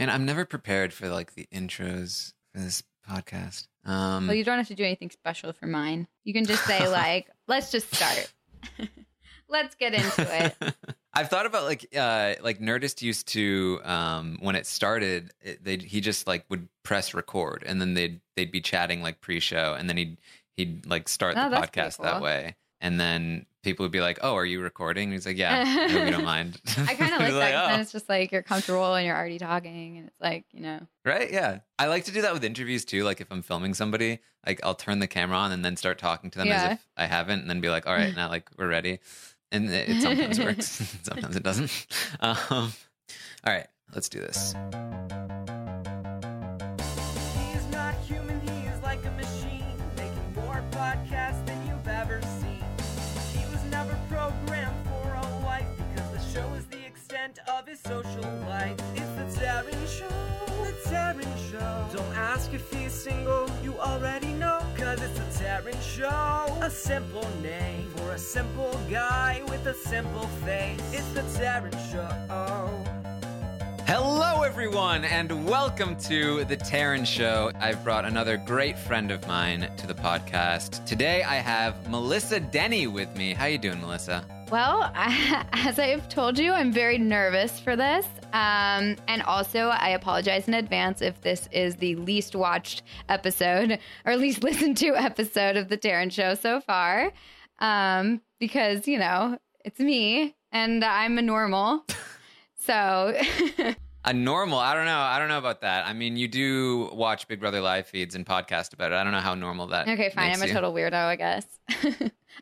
Man, I'm never prepared for like the intros for this podcast. Um, Well, you don't have to do anything special for mine. You can just say like, "Let's just start. Let's get into it." I've thought about like uh like Nerdist used to um when it started it, they he just like would press record and then they'd they'd be chatting like pre-show and then he'd he'd like start Oh, the podcast that way and then people would be like oh are you recording and he's like yeah no, we don't mind I kind of like that. 'cause "Oh." then it's just like you're comfortable and you're already talking, and it's like you know. Right? Yeah. I like to do that with interviews too. Like if I'm filming somebody, like I'll turn the camera on and then start talking to them Yeah. as if I haven't, and then be like, "All right, now like we're ready." And it, it sometimes works, sometimes it doesn't. Um, all right, let's do this. Social life. It's the Taran Show, the Taran Show. Don't ask if he's single, you already know, cause it's the Taran Show. A simple name for a simple guy with a simple face. It's the Taran Show. Hello, everyone, and welcome to the Taran Show. I've brought another great friend of mine to the podcast. Today, I have Melissa Denny with me. How you doing, Melissa? Well, as I've told you, I'm very nervous for this. Um, and also, I apologize in advance if this is the least watched episode or least listened to episode of The Taran Show so far. Um, because, you know, it's me and I'm a normal. So, A normal? I don't know. I don't know about that. I mean, you do watch Big Brother live feeds and podcast about it. I don't know how normal that. okay, fine. I'm a you. total weirdo, I guess.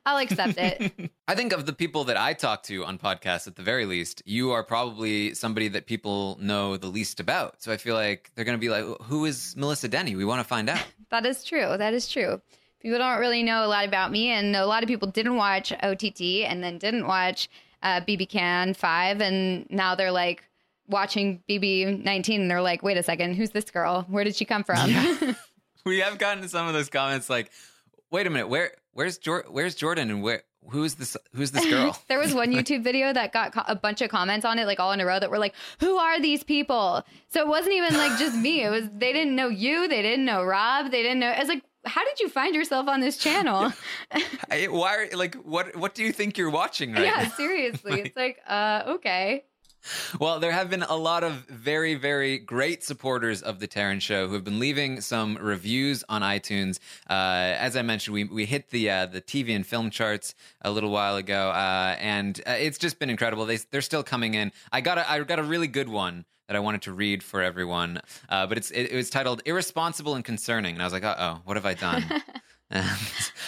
I'll accept it. I think of the people that I talk to on podcasts, at the very least, you are probably somebody that people know the least about. So I feel like they're going to be like, "Who is Melissa Denny? We want to find out." That is true. That is true. People don't really know a lot about me, and a lot of people didn't watch OTT and then didn't watch uh, BB Can 5, and now they're like watching BB 19, and they're like, wait a second, who's this girl? Where did she come from? we have gotten some of those comments like, "Wait a minute, where where's Jor- where's Jordan and where who's this who's this girl?" there was one YouTube video that got co- a bunch of comments on it, like all in a row, that were like, "Who are these people?" So it wasn't even like just me. It was they didn't know you, they didn't know Rob, they didn't know. It's like, "How did you find yourself on this channel?" I- Why? Are, like, what what do you think you're watching right yeah, now? seriously. It's like, uh, okay. Well, there have been a lot of very, very great supporters of the Taran Show who have been leaving some reviews on iTunes. Uh, as I mentioned, we, we hit the uh, the TV and film charts a little while ago, uh, and uh, it's just been incredible. They they're still coming in. I got a, I got a really good one that I wanted to read for everyone, uh, but it's it, it was titled "Irresponsible and Concerning," and I was like, uh oh, what have I done?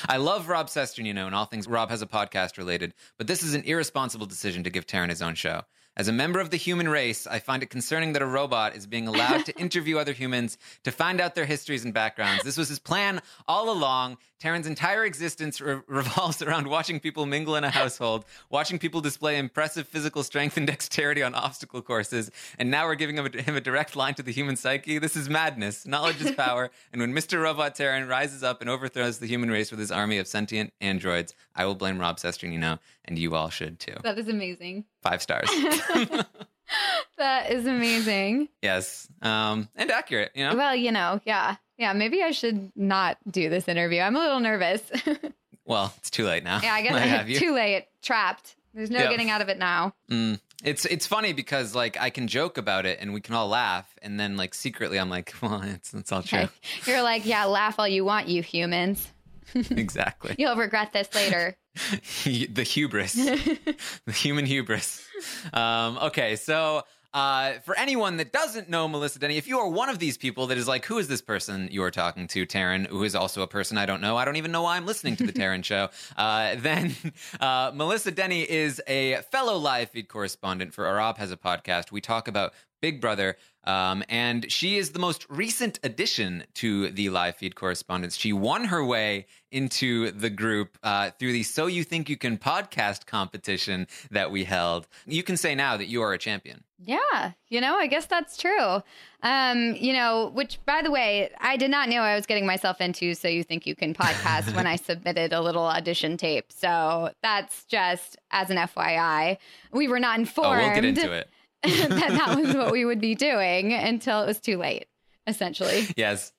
I love Rob Sestern, you know, and all things Rob has a podcast related, but this is an irresponsible decision to give Taran his own show. As a member of the human race, I find it concerning that a robot is being allowed to interview other humans to find out their histories and backgrounds. This was his plan all along. Taran's entire existence re- revolves around watching people mingle in a household, watching people display impressive physical strength and dexterity on obstacle courses, and now we're giving him a, him a direct line to the human psyche. This is madness. Knowledge is power, and when Mr. Robot Taran rises up and overthrows the human race with his army of sentient androids, I will blame Rob Cesternino, and you all should too. That is amazing. Five stars. That is amazing. yes, um, and accurate. You know. Well, you know, yeah. Yeah, maybe I should not do this interview. I'm a little nervous. Well, it's too late now. yeah, I guess have I'm you. too late. Trapped. There's no Yeah. getting out of it now. Mm. It's it's funny because like I can joke about it and we can all laugh, and then like secretly I'm like, well, it's it's all true. Okay. You're like, yeah, laugh all you want, you humans. exactly. You'll regret this later. the hubris, the human hubris. Um, okay, so uh, for anyone that doesn't know Melissa Denny, if you are one of these people that is like, who is this person you are talking to, Taran, who is also a person I don't know, I don't even know why I'm listening to the Taran show, uh, then uh, Melissa Denny is a fellow live feed correspondent for Rob Has a Podcast. We talk about Big Brother. Um, and she is the most recent addition to the live feed correspondence. She won her way into the group uh, through the So You Think You Can podcast competition that we held. You can say now that you are a champion. Yeah, you know, I guess that's true. Um, you know, which by the way, I did not know I was getting myself into so you think you can podcast when I submitted a little audition tape. So that's just as an FYI. We were not informed. Oh, we'll get into it. that that was what we would be doing until it was too late, essentially. yes.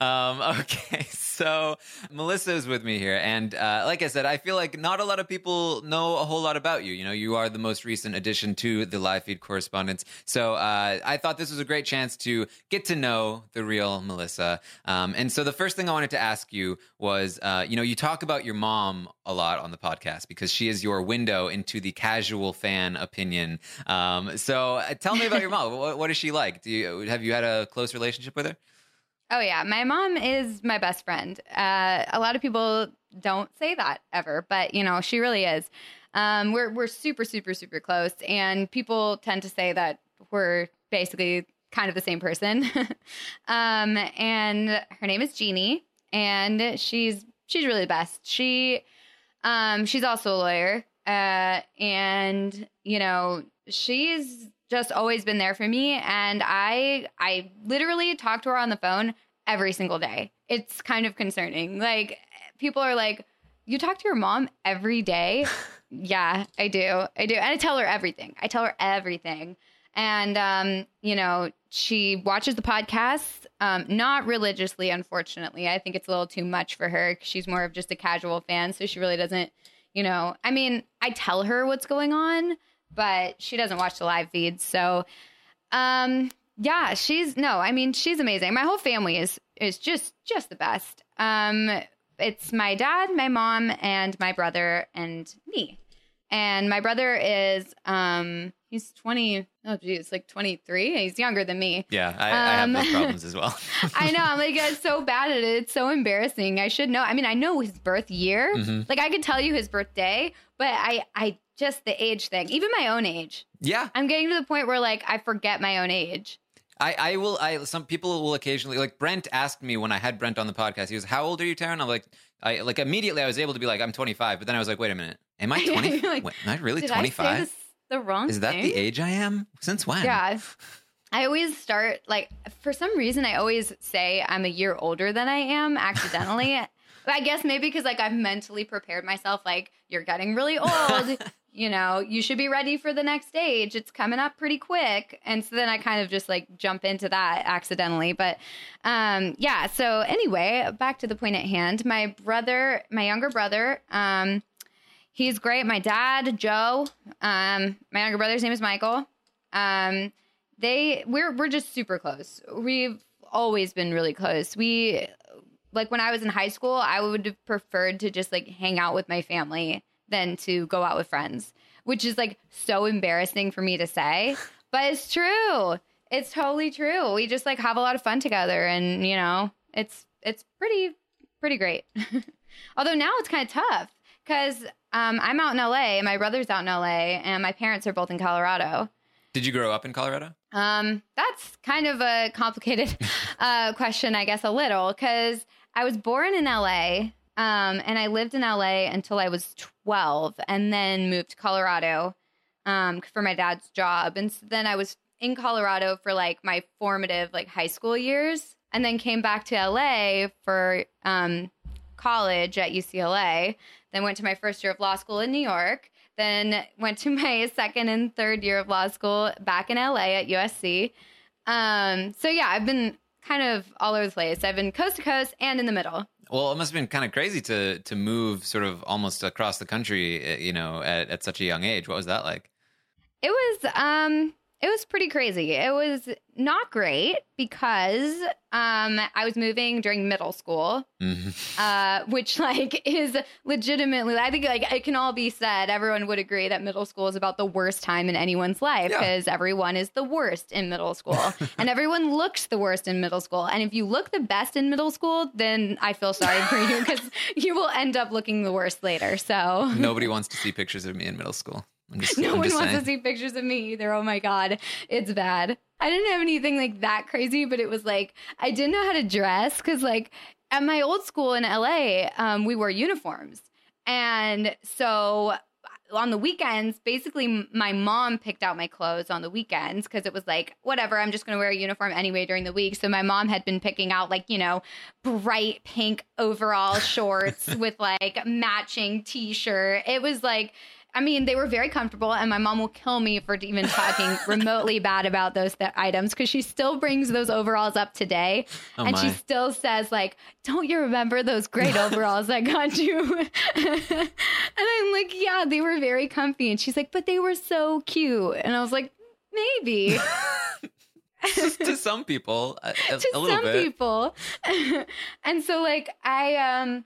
Um, okay, so Melissa is with me here, and uh, like I said, I feel like not a lot of people know a whole lot about you. You know, you are the most recent addition to the live feed correspondence, so uh, I thought this was a great chance to get to know the real Melissa. Um, and so the first thing I wanted to ask you was, uh, you know, you talk about your mom a lot on the podcast because she is your window into the casual fan opinion. Um, so uh, tell me about your mom. What, what is she like? Do you have you had a close relationship with her? Oh yeah, my mom is my best friend. Uh, a lot of people don't say that ever, but you know she really is. Um, we're we're super super super close, and people tend to say that we're basically kind of the same person. um, and her name is Jeannie, and she's she's really the best. She um, she's also a lawyer, uh, and you know she's just always been there for me and I I literally talk to her on the phone every single day. It's kind of concerning. Like people are like, "You talk to your mom every day?" yeah, I do. I do. And I tell her everything. I tell her everything. And um, you know, she watches the podcast um, not religiously unfortunately. I think it's a little too much for her. She's more of just a casual fan, so she really doesn't, you know, I mean, I tell her what's going on but she doesn't watch the live feeds. So, um, yeah, she's no, I mean, she's amazing. My whole family is is just just the best. Um, it's my dad, my mom, and my brother and me. And my brother is um he's 20 oh geez like 23 he's younger than me yeah i, um, I have those um, problems as well i know i'm like I'm so bad at it it's so embarrassing i should know i mean i know his birth year mm-hmm. like i could tell you his birthday but i i just the age thing, even my own age. Yeah. I'm getting to the point where like I forget my own age. I, I will I some people will occasionally like Brent asked me when I had Brent on the podcast, he was, How old are you, Taran? I'm like I like immediately I was able to be like, I'm twenty five, but then I was like, wait a minute. Am I twenty like, am I really twenty five? The wrong Is that thing? the age I am? Since when? Yeah. I always start like for some reason I always say I'm a year older than I am accidentally. I guess maybe because like I've mentally prepared myself like you're getting really old. You know, you should be ready for the next stage. It's coming up pretty quick. And so then I kind of just like jump into that accidentally. But um, yeah, so anyway, back to the point at hand. My brother, my younger brother, um, he's great. My dad, Joe, um, my younger brother's name is Michael. Um, they we're we're just super close. We've always been really close. We like when I was in high school, I would have preferred to just like hang out with my family than to go out with friends, which is like so embarrassing for me to say, but it's true. It's totally true. We just like have a lot of fun together and, you know, it's it's pretty pretty great. Although now it's kind of tough cuz um, I'm out in LA, my brother's out in LA, and my parents are both in Colorado. Did you grow up in Colorado? Um, that's kind of a complicated uh, question, I guess, a little, because I was born in LA, um, and I lived in LA until I was 12 and then moved to Colorado um, for my dad's job. And so then I was in Colorado for like my formative like high school years and then came back to LA for um, college at UCLA. Then went to my first year of law school in New York. Then went to my second and third year of law school back in LA at USC. Um, so yeah, I've been kind of all over the place. I've been coast to coast and in the middle. Well, it must have been kind of crazy to to move sort of almost across the country, eh, you know, at, at such a young age. What was that like? It was um it was pretty crazy. It was not great because um, I was moving during middle school, mm-hmm. uh, which like is legitimately. I think like it can all be said. Everyone would agree that middle school is about the worst time in anyone's life because yeah. everyone is the worst in middle school, and everyone looks the worst in middle school. And if you look the best in middle school, then I feel sorry for you because you will end up looking the worst later. So nobody wants to see pictures of me in middle school. Just, no I'm one wants saying. to see pictures of me either. Oh my god, it's bad. I didn't have anything like that crazy, but it was like I didn't know how to dress because like at my old school in LA, um, we wore uniforms, and so on the weekends, basically my mom picked out my clothes on the weekends because it was like, whatever, I'm just going to wear a uniform anyway during the week. So my mom had been picking out like, you know, bright pink overall shorts with like matching t shirt. It was like, I mean, they were very comfortable, and my mom will kill me for even talking remotely bad about those th- items because she still brings those overalls up today, Oh, and she still says like, "Don't you remember those great overalls I got you?" and I'm like, "Yeah, they were very comfy," and she's like, "But they were so cute," and I was like, "Maybe." to some people, a, a- to a little some bit. people. and so like I um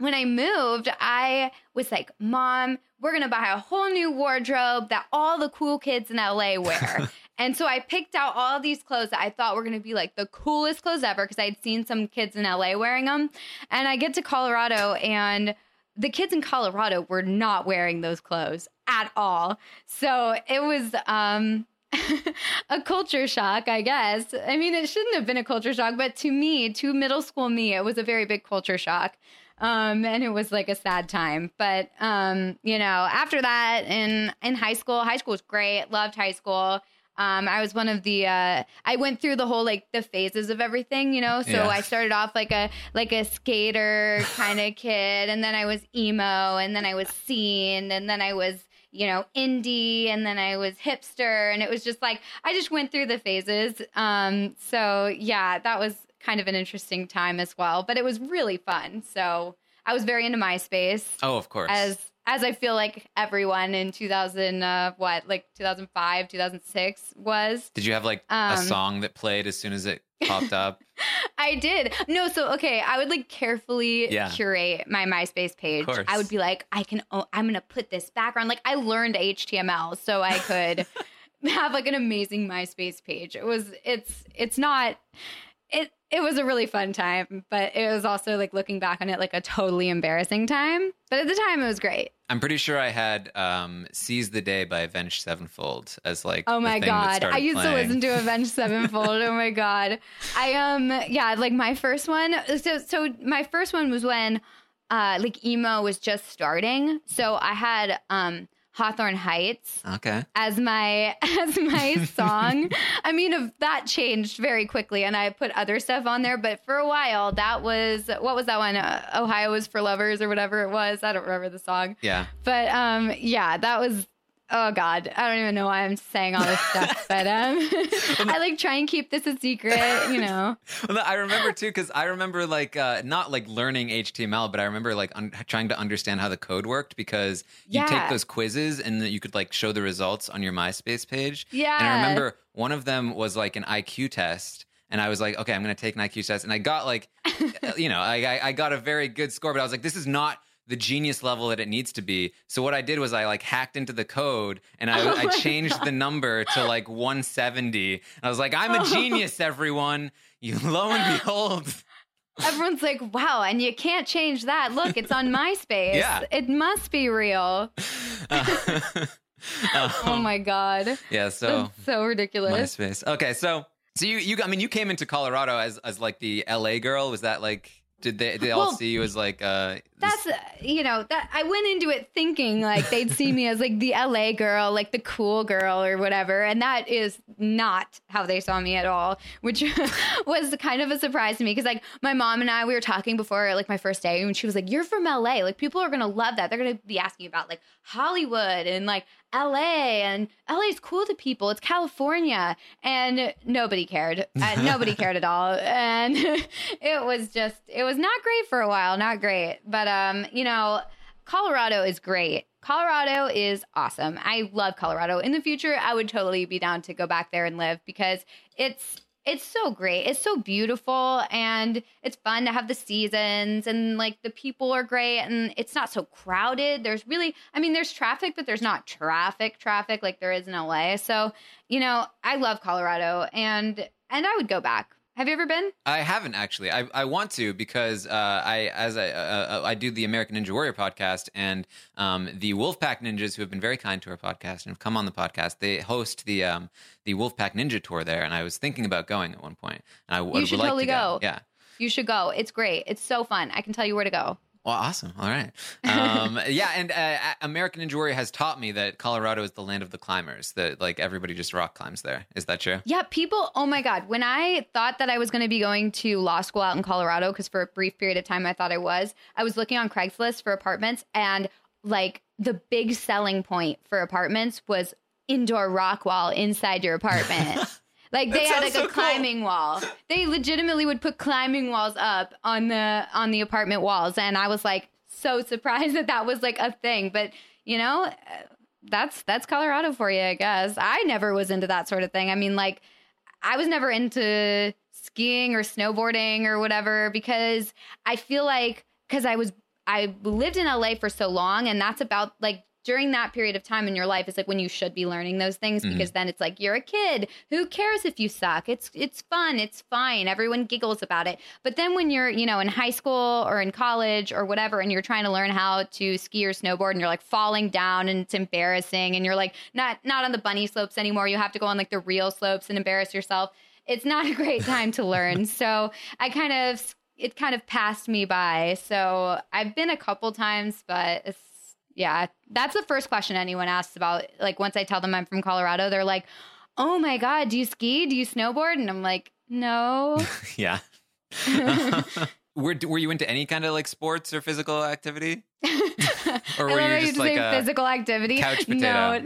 when I moved, I was like, "Mom, we're going to buy a whole new wardrobe that all the cool kids in LA wear." and so I picked out all these clothes that I thought were going to be like the coolest clothes ever because I'd seen some kids in LA wearing them. And I get to Colorado and the kids in Colorado were not wearing those clothes at all. So it was um a culture shock, I guess. I mean, it shouldn't have been a culture shock, but to me, to middle school me, it was a very big culture shock. Um, and it was like a sad time. But um, you know, after that in in high school, high school was great. Loved high school. Um, I was one of the uh, I went through the whole like the phases of everything, you know. So Yeah. I started off like a like a skater kind of kid, and then I was emo, and then I was scene, and then I was you know indie, and then I was hipster, and it was just like I just went through the phases. Um, so yeah, that was kind of an interesting time as well, but it was really fun. So I was very into MySpace Oh, of course. as as I feel like everyone in 2000 uh, what like 2005 2006 was. Did you have like a um, song that played as soon as it popped up? I did. No, so okay, I would like carefully Yeah. curate my MySpace page. course. I would be like, I can. Oh, I'm gonna put this background. Like I learned HTML, so I could have like an amazing MySpace page. It was. It's. It's not. It. It was a really fun time, but it was also like looking back on it like a totally embarrassing time. But at the time, it was great. I'm pretty sure I had um, "Seize the Day" by Avenged Sevenfold as like. Oh the my thing god. I used playing. to listen to Avenged Sevenfold. oh my god. I um yeah, like my first one so so my first one was when uh like emo was just starting. So I had um Hawthorne Heights Okay. as my as my song. I mean that changed very quickly and I put other stuff on there, but for a while that was what was that one? Uh, Ohio is for lovers or whatever it was. I don't remember the song. Yeah. But um, yeah, that was. Oh God, I don't even know why I'm saying all this stuff, but um, I like try and keep this a secret, you know. Well, no, I remember too because I remember like uh, not like learning HTML, but I remember like un- trying to understand how the code worked because you take those quizzes and you could like show the results on your MySpace page. Yeah. And I remember one of them was like an IQ test. And I was like, okay, I'm going to take an IQ test. And I got like, you know, I, I got a very good score, but I was like, this is not the genius level that it needs to be. So what I did was I like hacked into the code and I, Oh I changed the number to like 170. And I was like, I'm a Oh. genius, everyone. You lo and behold. Everyone's like, "Wow!" And you can't change that. Look, it's on MySpace. Yeah. it must be real. Uh, oh my um, God, yeah, so that's so ridiculous. MySpace. Okay, so so you you I mean you came into Colorado as as like the LA girl. Was that like did they did they all see you as like uh That's uh, you know that I went into it thinking like they'd see me as like the LA girl, like the cool girl or whatever, and that is not how they saw me at all, which was kind of a surprise to me because like my mom and I we were talking before like my first day and she was like, "You're from LA, like people are gonna love that. They're gonna be asking about like Hollywood and like LA and LA is cool to people. It's California." And nobody cared. Uh, nobody cared at all. And it was just it was not great for a while, not great. But um, you know, Colorado is great. Colorado is awesome. I love Colorado. In the future, I would totally be down to go back there and live because it's it's so great. It's so beautiful and it's fun to have the seasons and like the people are great and it's not so crowded. There's really I mean there's traffic but there's not traffic traffic like there is in LA. So, you know, I love Colorado and and I would go back. Have you ever been? I haven't actually. I, I want to because uh, I as I uh, uh, I do the American Ninja Warrior podcast and um, the Wolfpack Ninjas who have been very kind to our podcast and have come on the podcast. They host the um, the Wolfpack Ninja tour there, and I was thinking about going at one point. And I would, should would like totally to go. go. Yeah. You should go. It's great. It's so fun. I can tell you where to go. Well, awesome. All right. Um, yeah, and uh, American Warrior has taught me that Colorado is the land of the climbers. That like everybody just rock climbs there. Is that true? Yeah, people, oh my God. When I thought that I was going to be going to law school out in Colorado, because for a brief period of time I thought I was, I was looking on Craigslist for apartments and like the big selling point for apartments was indoor rock wall inside your apartment. Like they had like so a cool. climbing wall. They legitimately would put climbing walls up on the on the apartment walls, and I was like so surprised that that was like a thing. But you know, uh, that's that's Colorado for you, I guess. I never was into that sort of thing. I mean, like I was never into skiing or snowboarding or whatever because I feel like because I was I lived in LA for so long, and that's about like during that period of time in your life is like when you should be learning those things Mhm. because then it's like you're a kid. Who cares if you suck? It's it's fun. It's fine. Everyone giggles about it. But then when you're, you know, in high school or in college or whatever and you're trying to learn how to ski or snowboard and you're like falling down and it's embarrassing and you're like not not on the bunny slopes anymore. You have to go on like the real slopes and embarrass yourself. It's not a great time to learn. So I kind of it kind of passed me by. So I've been a couple times, but it's yeah, that's the first question anyone asks about. Like once I tell them I'm from Colorado, they're like, "Oh my god, do you ski? Do you snowboard?" And I'm like, "No." yeah. were were you into any kind of like sports or physical activity? Or were you just like a physical activity? couch No,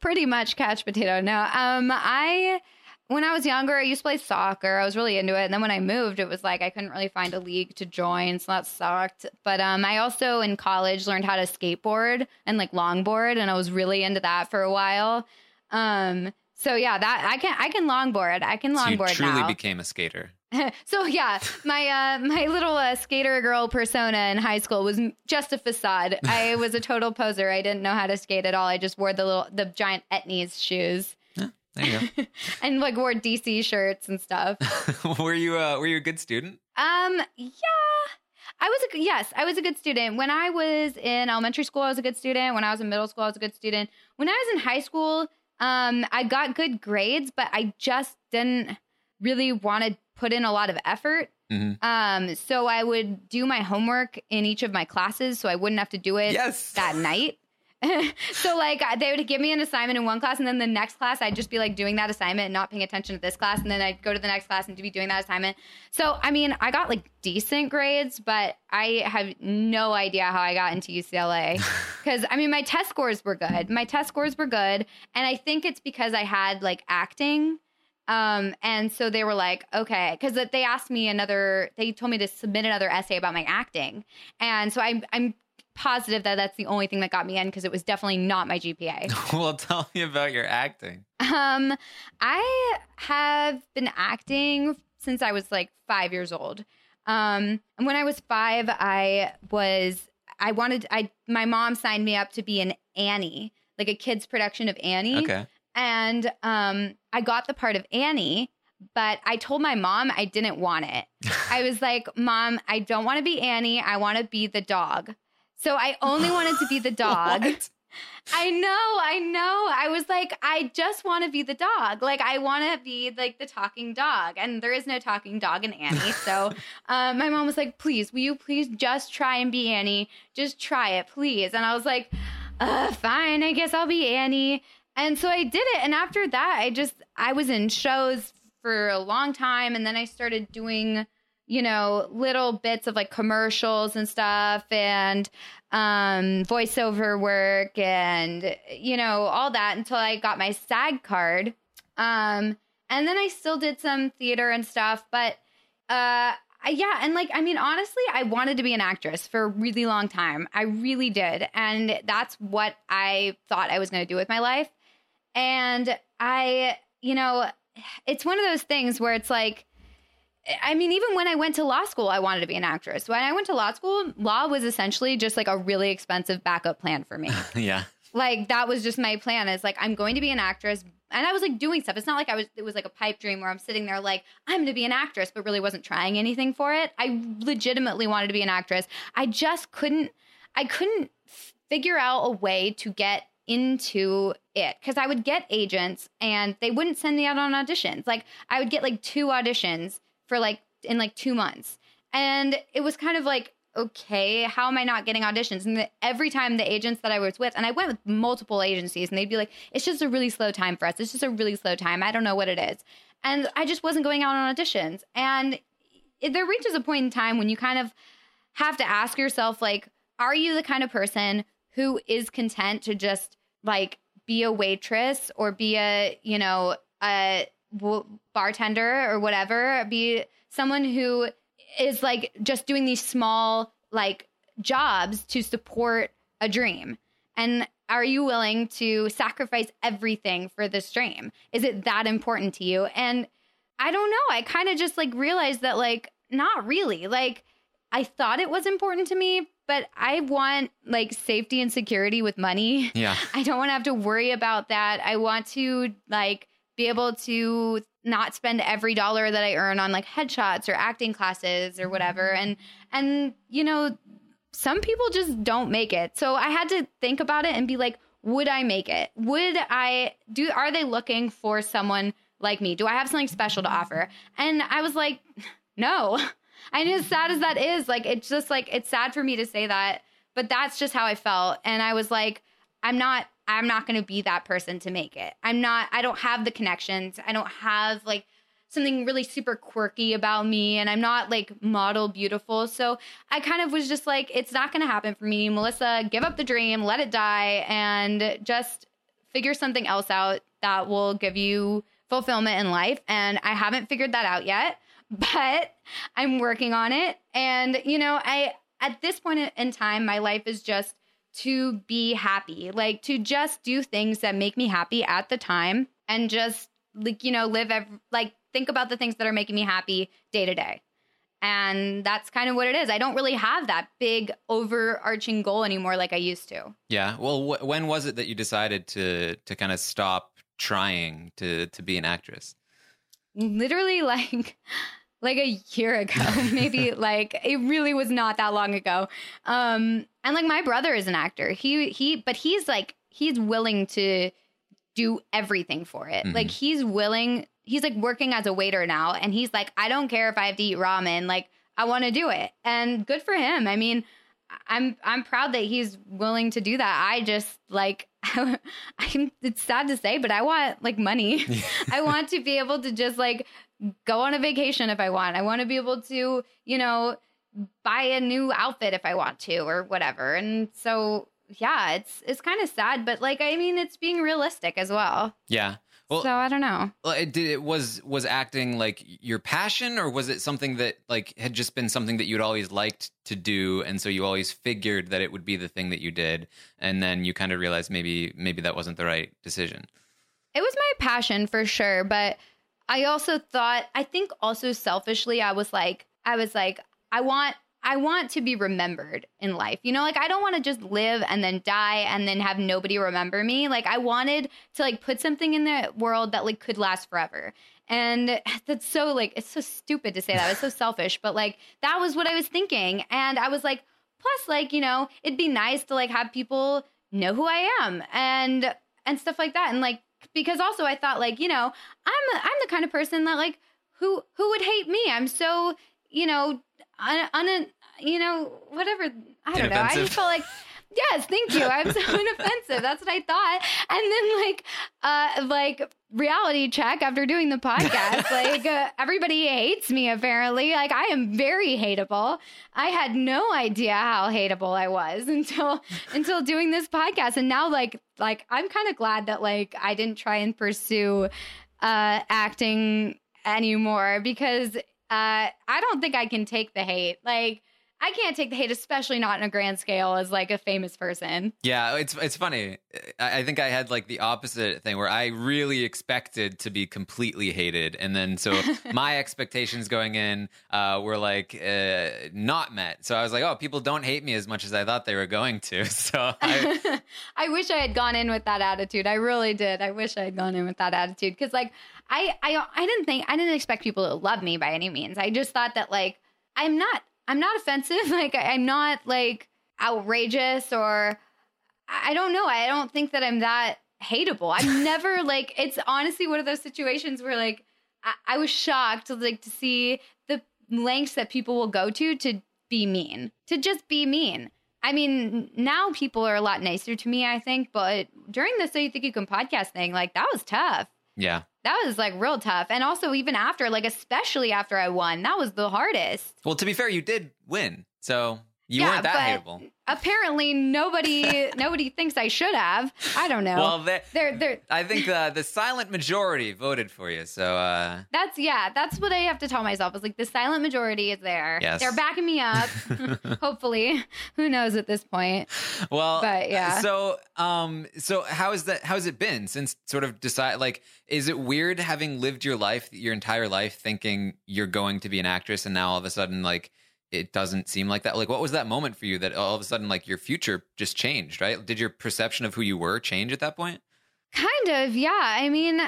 pretty much couch potato. No, um, I when I was younger, I used to play soccer. I was really into it, and then when I moved, it was like I couldn't really find a league to join, so that sucked. But um, I also in college learned how to skateboard and like longboard, and I was really into that for a while. Um, so yeah, that I can I can longboard. I can so you truly now. became a skater. so yeah, my uh, my little uh, skater girl persona in high school was just a facade. I was a total poser. I didn't know how to skate at all. I just wore the little the giant Etnies shoes There you and like wore DC shirts and stuff. were you uh, were you a good student? Um, yeah. I was a yes, I was a good student. When I was in elementary school, I was a good student. When I was in middle school, I was a good student. When I was in high school, um, I got good grades, but I just didn't really want to put in a lot of effort. Mhm. Um, so I would do my homework in each of my classes, so I wouldn't have to do it Yes. that night. so like they would give me an assignment in one class and then the next class I'd just be like doing that assignment and not paying attention to this class and then I'd go to the next class and be doing that assignment. So I mean, I got like decent grades, but I have no idea how I got into UCLA cuz I mean, my test scores were good. My test scores were good, and I think it's because I had like acting um, and so they were like, okay, because they asked me another, they told me to submit another essay about my acting. And so I'm, I'm positive that that's the only thing that got me in because it was definitely not my GPA. well, tell me about your acting. um, I have been acting since I was like five years old. Um, and when I was five, I was, I wanted, I, my mom signed me up to be an Annie, like a kid's production of Annie Okay. and um, I got the part of Annie, but I told my mom I didn't want it. I was like, Mom, I don't want to be Annie. I want to be the dog. So I only wanted to be the dog. I know, I know. I was like, I just want to be the dog. Like, I want to be like the talking dog. And there is no talking dog in Annie. So um, my mom was like, please, will you please just try and be Annie? Just try it, please. And I was like, uh, fine, I guess I'll be Annie. And so I did it. And after that, I just, I was in shows for a long time. And then I started doing, you know, little bits of like commercials and stuff and um, voiceover work and, you know, all that until I got my SAG card. Um, and then I still did some theater and stuff. But uh, yeah, and like I mean, honestly, I wanted to be an actress for a really long time. I really did, and that's what I thought I was going to do with my life. And I, you know, it's one of those things where it's like, I mean, even when I went to law school, I wanted to be an actress. When I went to law school, law was essentially just like a really expensive backup plan for me. Yeah. like that was just my plan is like i'm going to be an actress. And i was like doing stuff. It's not like i was it was like a pipe dream where i'm sitting there like i'm going to be an actress but really wasn't trying anything for it. I legitimately wanted to be an actress. I just couldn't i couldn't figure out a way to get into it because i would get agents and they wouldn't send me out on auditions. Like i would get like two auditions for like in like two months and it was kind of like okay, how am I not getting auditions? And the, every time the agents that I was with, and I went with multiple agencies, and they'd be like, it's just a really slow time for us. It's just a really slow time. I don't know what it is. And I just wasn't going out on auditions. And it, there reaches a point in time when you kind of have to ask yourself, like, are you the kind of person who is content to just like be a waitress or be a, you know, a w- bartender or whatever, be someone who is like just doing these small like jobs to support a dream. And are you willing to sacrifice everything for this dream? Is it that important to you? And I don't know. I kind of just like realized that like not really. Like I thought it was important to me, but I want like safety and security with money. Yeah. I don't want to have to worry about that. I want to like be able to not spend every dollar that I earn on like headshots or acting classes or whatever. Mm-hmm. And and you know, some people just don't make it. So I had to think about it and be like, would I make it? Would I do are they looking for someone like me? Do I have something special to offer? And I was like, no. And as sad as that is, like it's just like it's sad for me to say that, but that's just how I felt. And I was like, I'm not I'm not going to be that person to make it. I'm not I don't have the connections. I don't have like something really super quirky about me and I'm not like model beautiful. So I kind of was just like it's not going to happen for me. Melissa, give up the dream, let it die and just figure something else out that will give you fulfillment in life and I haven't figured that out yet, but I'm working on it and you know, I at this point in time my life is just to be happy, like to just do things that make me happy at the time and just like, you know, live ev- like think about the things that are making me happy day to day. And that's kind of what it is. I don't really have that big overarching goal anymore like I used to. Yeah. Well, wh- when was it that you decided to to kind of stop trying to to be an actress? Literally like like a year ago, maybe like it really was not that long ago. Um and like my brother is an actor. He he but he's like he's willing to do everything for it. Mhm. Like he's willing he's like working as a waiter now and he's like I don't care if I have to eat ramen, like I want to do it. And good for him. I mean, I'm I'm proud that he's willing to do that. I just like I'm it's sad to say, but I want like money. I want to be able to just like go on a vacation if I want. I want to be able to, you know, buy a new outfit if I want to or whatever. And so yeah, it's it's kind of sad, but like I mean it's being realistic as well. Yeah. Well, so I don't know. Well, it did it was was acting like your passion, or was it something that like had just been something that you'd always liked to do, and so you always figured that it would be the thing that you did, and then you kind of realized maybe maybe that wasn't the right decision. It was my passion for sure, but I also thought I think also selfishly I was like I was like I want I want to be remembered in life. You know, like I don't want to just live and then die and then have nobody remember me. Like I wanted to like put something in the world that like could last forever. And that's so like it's so stupid to say that. It's so selfish, but like that was what I was thinking. And I was like plus like, you know, it'd be nice to like have people know who I am and and stuff like that. And like because also I thought like, you know, I'm a, I'm the kind of person that like who who would hate me? I'm so, you know, un, un you know, whatever. I don't know. I just felt like Yes, thank you. I'm so inoffensive. That's what I thought. And then like uh like reality check after doing the podcast, like uh, everybody hates me apparently. Like I am very hateable. I had no idea how hateable I was until until doing this podcast and now like like I'm kind of glad that like I didn't try and pursue uh acting anymore because uh I don't think I can take the hate. Like I can't take the hate, especially not in a grand scale as like a famous person. Yeah, it's it's funny. I, I think I had like the opposite thing where I really expected to be completely hated, and then so my expectations going in uh, were like uh, not met. So I was like, oh, people don't hate me as much as I thought they were going to. So I, I wish I had gone in with that attitude. I really did. I wish I had gone in with that attitude because, like, I, I, I didn't think I didn't expect people to love me by any means. I just thought that like I'm not, I'm not offensive. Like I- I'm not like outrageous or I I don't know. I don't think that I'm that hateable. I'm never like. It's honestly one of those situations where like I, I was shocked like to see the lengths that people will go to to be mean, to just be mean. I mean, now people are a lot nicer to me, I think, but during the So You Think You Can podcast thing, like that was tough. Yeah. That was like real tough. And also, even after, like, especially after I won, that was the hardest. Well, to be fair, you did win. So You Yeah, weren't that hateable. Apparently, nobody nobody thinks I should have. I don't know. Well, they, they're they're I think uh, the silent majority voted for you. So uh, That's yeah, that's what I have to tell myself. Is like the silent majority is there. Yes. They're backing me up. Hopefully. Who knows at this point. well, But, yeah. So um, so how is that? How's it been since sort of decide? Like, is it weird having lived your life, your entire life, thinking you're going to be an actress, and now all of a sudden, like. It doesn't seem like that. Like, what was that moment for you that all of a sudden, like, your future just changed, right? Did your perception of who you were change at that point? Kind of, yeah. I mean,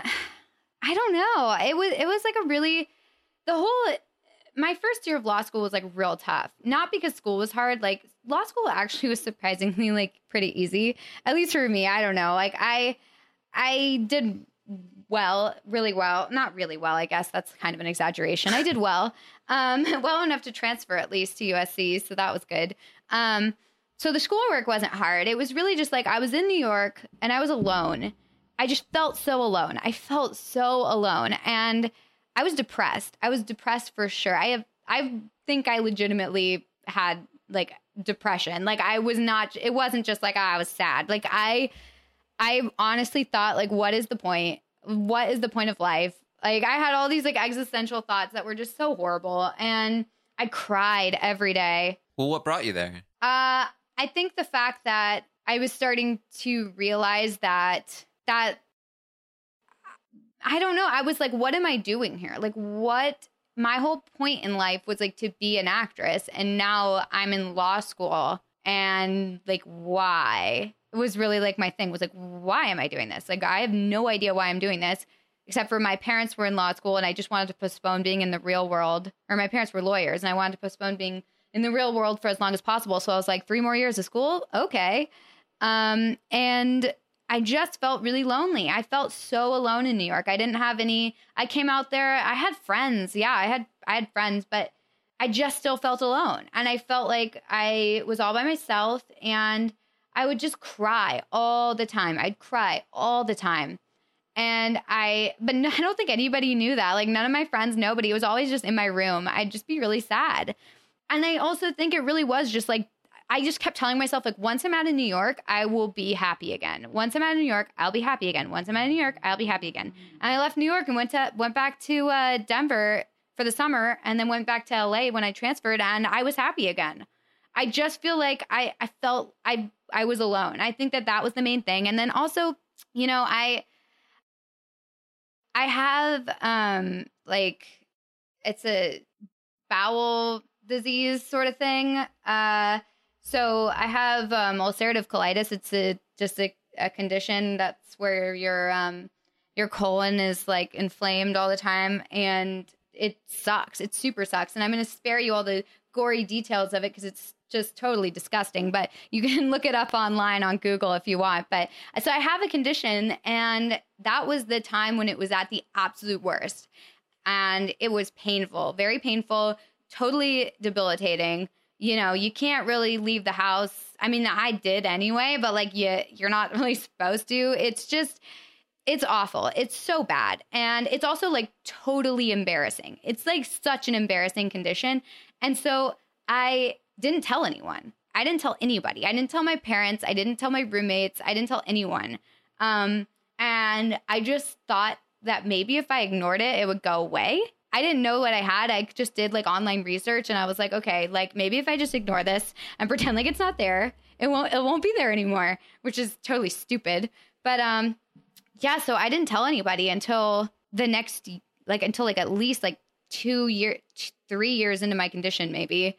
I don't know. It was it was like a really the whole my first year of law school was like real tough. Not because school was hard. Like law school actually was surprisingly like pretty easy. At least for me. I don't know. Like I I did well, really well. Not really well, I guess that's kind of an exaggeration. I did well. Um, well enough to transfer at least to USC, so that was good. Um, so the schoolwork wasn't hard. It was really just like I was in New York and I was alone. I just felt so alone. I felt so alone and I was depressed. I was depressed for sure. I have I think I legitimately had like depression. Like I was not it wasn't just like ah, I was sad. Like I I honestly thought like what is the point? What is the point of life? Like I had all these like existential thoughts that were just so horrible and I cried every day. Well, what brought you there? Uh, I think the fact that I was starting to realize that that I don't know. I was like, what am I doing here? Like, what? My whole point in life was like to be an actress, and now I'm in law school, and like, why? It was really like my thing was like, why am I doing this? Like, I have no idea why I'm doing this except for my parents were in law school and I just wanted to postpone being in the real world. Or my parents were lawyers and I wanted to postpone being in the real world for as long as possible. So I was like, three more years of school? Okay. Um, and I just felt really lonely. I felt so alone in New York. I didn't have any I came out there, I had friends. Yeah, I had I had friends, but I just still felt alone. And I felt like I was all by myself and I would just cry all the time. I'd cry all the time. And I, but no, I don't think anybody knew that. Like none of my friends, nobody. It was always just in my room. I'd just be really sad. And I also think it really was just like, I just kept telling myself, like, once I'm out of New York, I will be happy again. Once I'm out of New York, I'll be happy again. Once I'm out of New York, I'll be happy again. And I left New York and went to went back to uh, Denver for the summer, and then went back to LA when I transferred, and I was happy again. I just feel like I I felt I I was alone. I think that that was the main thing, and then also, you know, I I have um like it's a bowel disease sort of thing. Uh so I have um ulcerative colitis. It's a just a, a condition that's where your um your colon is like inflamed all the time and it sucks. It super sucks. And I'm going to spare you all the gory details of it because it's just totally disgusting. But you can look it up online on Google if you want. But so I have a condition, and that was the time when it was at the absolute worst. And it was painful, very painful, totally debilitating. You know, you can't really leave the house. I mean, I did anyway, but like you you're not really supposed to. It's just it's awful. It's so bad. And it's also like totally embarrassing. It's like such an embarrassing condition. And so I didn't tell anyone. I didn't tell anybody. I didn't tell my parents. I didn't tell my roommates. I didn't tell anyone. Um, and I just thought that maybe if I ignored it, it would go away. I didn't know what I had. I just did like online research and I was like, okay, like maybe if I just ignore this and pretend like it's not there, it won't it won't be there anymore, which is totally stupid. But um yeah, so I didn't tell anybody until the next like until like at least like 2 year 3 years into my condition maybe.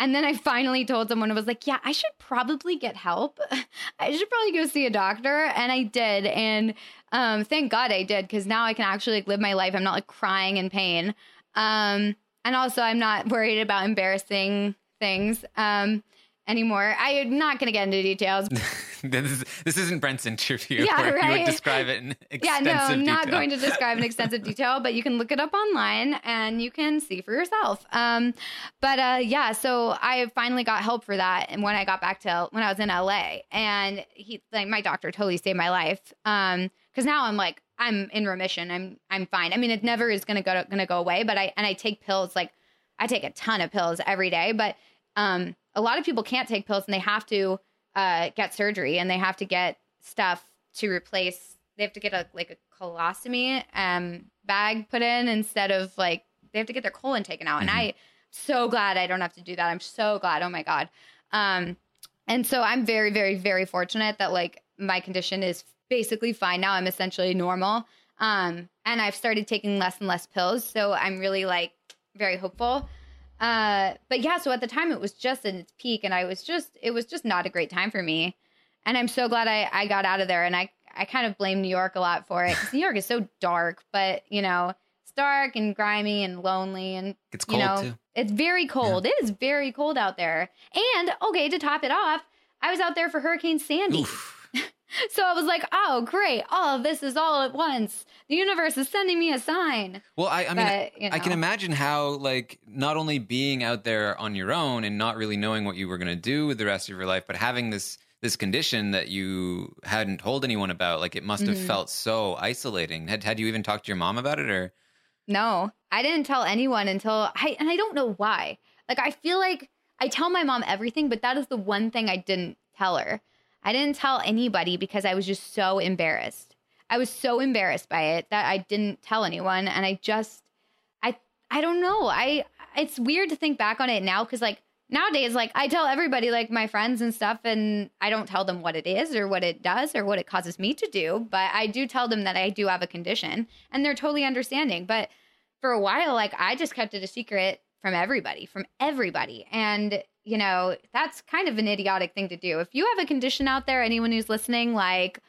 And then I finally told someone, I was like, yeah, I should probably get help. I should probably go see a doctor. And I did. And um, thank God I did, because now I can actually like, live my life. I'm not like crying in pain. Um, and also, I'm not worried about embarrassing things um, anymore. I'm not going to get into details. this, is, this isn't Brent's interview Yeah, where you right? would describe it in yeah, no, I'm not detail. going to describe in extensive detail, but you can look it up online and you can see for yourself. Um, but uh, yeah, so I finally got help for that, and when I got back to when I was in LA, and he like my doctor totally saved my life. Um, because now I'm like I'm in remission. I'm I'm fine. I mean, it never is gonna go gonna go away, but I and I take pills like I take a ton of pills every day, but um a lot of people can't take pills and they have to uh, get surgery and they have to get stuff to replace. They have to get a like a colostomy um, bag put in instead of like they have to get their colon taken out. And I so glad I don't have to do that. I'm so glad. Oh my god. Um, and so I'm very, very, very fortunate that like my condition is basically fine now. I'm essentially normal. Um, and I've started taking less and less pills. So I'm really like very hopeful. Uh, but yeah, so at the time it was just in its peak and I was just, it was just not a great time for me. And I'm so glad I, I got out of there. And I, I kind of blame New York a lot for it New York is so dark, but you know, it's dark and grimy and lonely and It's you know, too. it's very cold. It is very cold out there. And okay, to top it off, I was out there for Hurricane Sandy. Oof. So I was like, oh, great. All of this is all at once. The universe is sending me a sign. Well, I, I mean, But, you I can imagine how, like, not only being out there on your own and not really knowing what you were going to do with the rest of your life, but having this this condition that you hadn't told anyone about, like, it must have Mhm. felt so isolating. Had had you even talked to your mom about it, or No, I didn't tell anyone until I, and I don't know why. Like, I feel like I tell my mom everything, but that is the one thing I didn't tell her. I didn't tell anybody because I was just so embarrassed. I was so embarrassed by it that I didn't tell anyone. And I just, I, I don't know. I, it's weird to think back on it now because, like, nowadays, like, I tell everybody, like, my friends and stuff, and I don't tell them what it is or what it does or what it causes me to do. But I do tell them that I do have a condition and they're totally understanding. But for a while, like I just kept it a secret from everybody, from everybody. And, you know, that's kind of an idiotic thing to do. If you have a condition out there, anyone who's listening, like,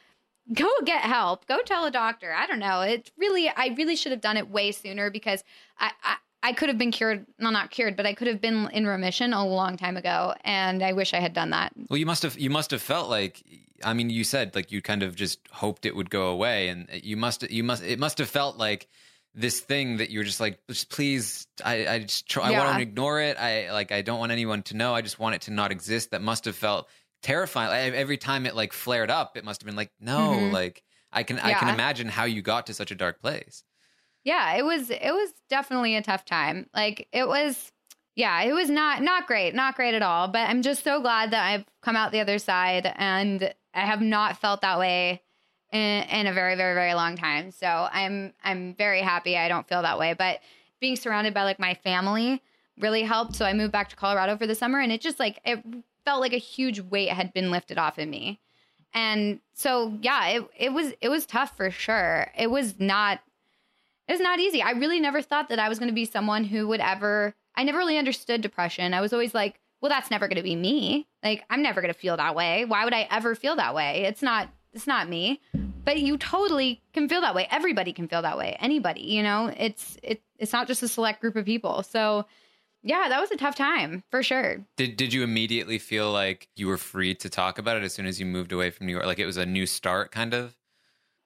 go get help, go tell a doctor. I don't know. It really, I really should have done it way sooner because I, I, I could have been cured, well, not cured, but I could have been in remission a long time ago. And I wish I had done that. well, you must have you must have felt like. I mean, you said like you kind of just hoped it would go away, and you must you must it must have felt like this thing that you were just like, just please, I I just try, I want to ignore it. I like I don't want anyone to know. I just want it to not exist. That must have felt terrifying. Like, every time it like flared up, it must have been like, no, Mhm. like I can I can imagine how you got to such a dark place. yeah it was it was definitely a tough time like it was yeah it was not not great not great at all but i'm just so glad that i've come out the other side and i have not felt that way in, in a very very very long time so i'm i'm very happy i don't feel that way but being surrounded by like my family really helped so i moved back to colorado for the summer and it just like it felt like a huge weight had been lifted off of me and so yeah it, it was it was tough for sure it was not it was not easy. I really never thought that I was going to be someone who would ever, I never really understood depression. I was always like, well, that's never going to be me. Like, I'm never going to feel that way. Why would I ever feel that way? It's not, it's not me. But you totally can feel that way. Everybody can feel that way. Anybody, you know, it's, it, it's not just a select group of people. So, yeah, that was a tough time for sure. Did did you immediately feel like you were free to talk about it as soon as you moved away from New York? Like it was a new start, kind of.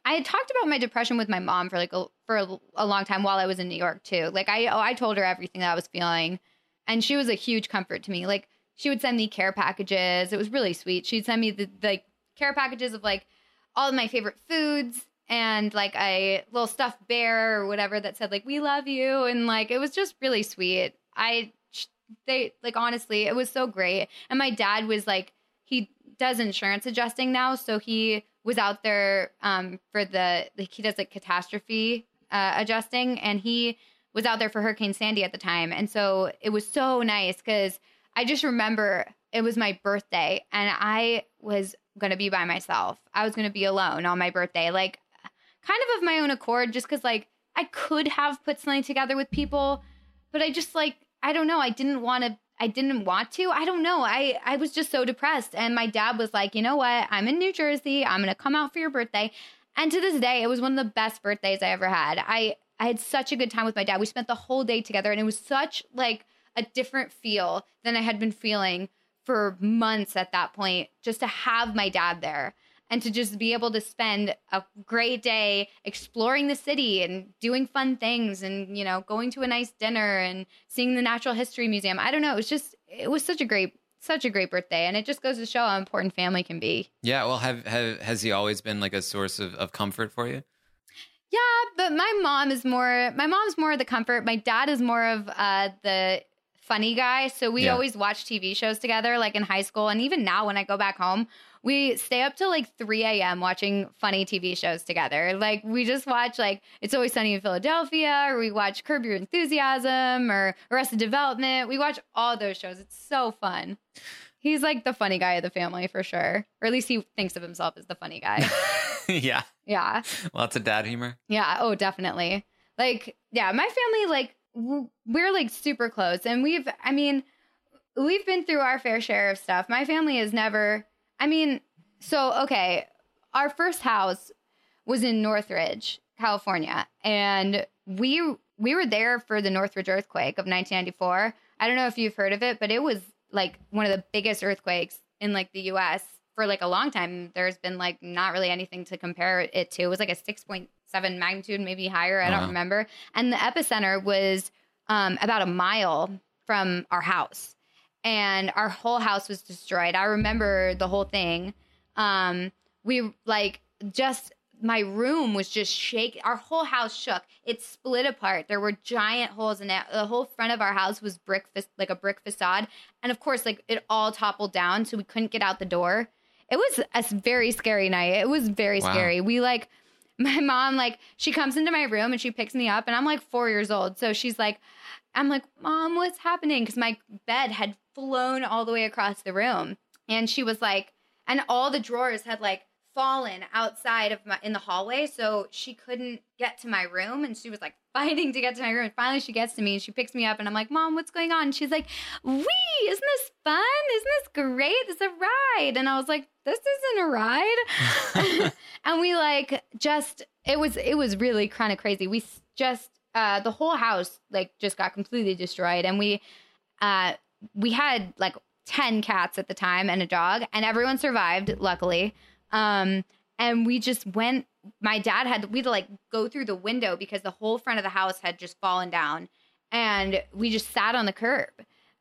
I had talked about my depression with my mom for like a, for a, a long time while I was in New York too. Like I oh, I told her everything that I was feeling, and she was a huge comfort to me. Like she would send me care packages. It was really sweet. She'd send me the like care packages of like all of my favorite foods and like a little stuffed bear or whatever that said like we love you and like it was just really sweet. I they like honestly it was so great. And my dad was like he does insurance adjusting now, so he was out there um, for the like he does like catastrophe uh, adjusting, and he was out there for Hurricane Sandy at the time, and so it was so nice because I just remember it was my birthday, and I was gonna be by myself. I was gonna be alone on my birthday, like kind of of my own accord, just because like I could have put something together with people, but I just like I don't know. I didn't want to. I didn't want to. I don't know. I I was just so depressed, and my dad was like, you know what? I'm in New Jersey. I'm gonna come out for your birthday. And to this day, it was one of the best birthdays I ever had. I I had such a good time with my dad. We spent the whole day together, and it was such like a different feel than I had been feeling for months at that point. Just to have my dad there and to just be able to spend a great day exploring the city and doing fun things and you know going to a nice dinner and seeing the natural history museum i don't know it was just it was such a great such a great birthday and it just goes to show how important family can be Yeah. Well, have, have has he always been like a source of, of comfort for you? yeah but my mom is more my mom's more of the comfort my dad is more of uh the funny guy. So we Yeah. always watch TV shows together, like in high school. And even now, when I go back home, we stay up till like 3 a.m. watching funny TV shows together. Like we just watch like It's Always Sunny in Philadelphia, or we watch Curb Your Enthusiasm or Arrested Development. We watch all those shows. It's so fun. He's like the funny guy of the family for sure. Or at least he thinks of himself as the funny guy. yeah. yeah. Lots of dad humor. Yeah. Oh, definitely. Like, yeah, my family, like, we're like super close. And we've, I mean, we've been through our fair share of stuff. My family has never, I mean, so, okay, our first house was in Northridge, California. And we, we were there for the Northridge earthquake of 1994. I don't know if you've heard of it, but it was like one of the biggest earthquakes in like the US for like a long time. There's been like not really anything to compare it to. It was like a 6.7 magnitude, maybe higher. I Wow. don't remember. And the epicenter was um, about a mile from our house. And our whole house was destroyed. I remember the whole thing. Um, we like just my room was just shaking. Our whole house shook. It split apart. There were giant holes in it. The whole front of our house was brick, fa- like a brick facade, and of course, like it all toppled down, so we couldn't get out the door. It was a very scary night. It was very Wow. scary. We like my mom like she comes into my room and she picks me up and I'm like 4 years old. So she's like I'm like, "Mom, what's happening?" cuz my bed had flown all the way across the room. And she was like and all the drawers had like fallen outside of my in the hallway so she couldn't get to my room and she was like fighting to get to my room. And finally she gets to me and she picks me up and i'm like mom what's going on? And she's like wee isn't this fun? Isn't this great? This is a ride. And i was like this isn't a ride? And we like just it was it was really kind of crazy. We just uh the whole house like just got completely destroyed and we uh we had like 10 cats at the time and a dog and everyone survived luckily um and we just went my dad had we had to like go through the window because the whole front of the house had just fallen down. And we just sat on the curb.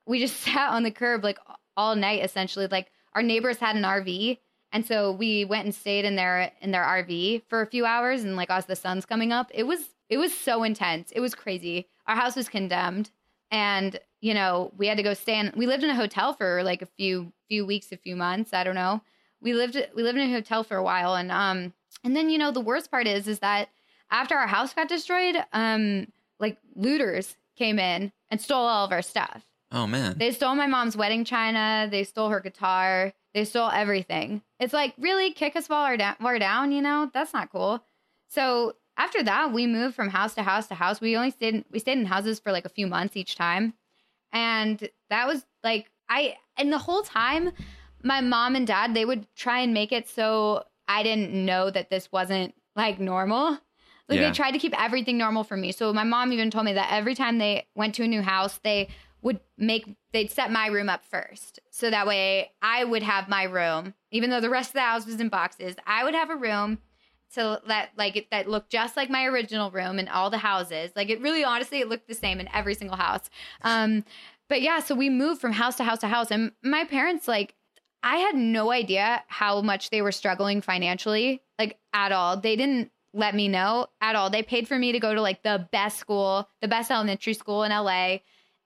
We just sat on the curb like all night essentially. Like our neighbors had an rv and so we went and stayed in their in their rv for a few hours. And like as the sun's coming up it was it was so intense. It was crazy. Our house was condemned. And you know we had to go stay in we lived in a hotel for like a few few weeks a few months. I don't know we lived we lived in a hotel for a while and um and then you know the worst part is is that after our house got destroyed um like looters came in and stole all of our stuff. Oh man. they stole my mom's wedding china. They stole her guitar. They stole everything. It's like really kick us while we're down, while we're down you know? That's not cool. So after that we moved from house to house to house. We only stayed in, we stayed in houses for like a few months each time. And that was like i and the whole time my mom and dad they would try and make it so i didn't know that this wasn't like normal. Like Yeah. they tried to keep everything normal for me. So my mom even told me that every time they went to a new house they would make they'd set my room up first. So that way i would have my room even though the rest of the house was in boxes i would have a room to let like it, that looked just like my original room in all the houses. Like it really honestly it looked the same in every single house. Um but yeah so we moved from house to house to house. And my parents like i had no idea how much they were struggling financially like at all. They didn't let me know at all. They paid for me to go to like the best school the best elementary school in la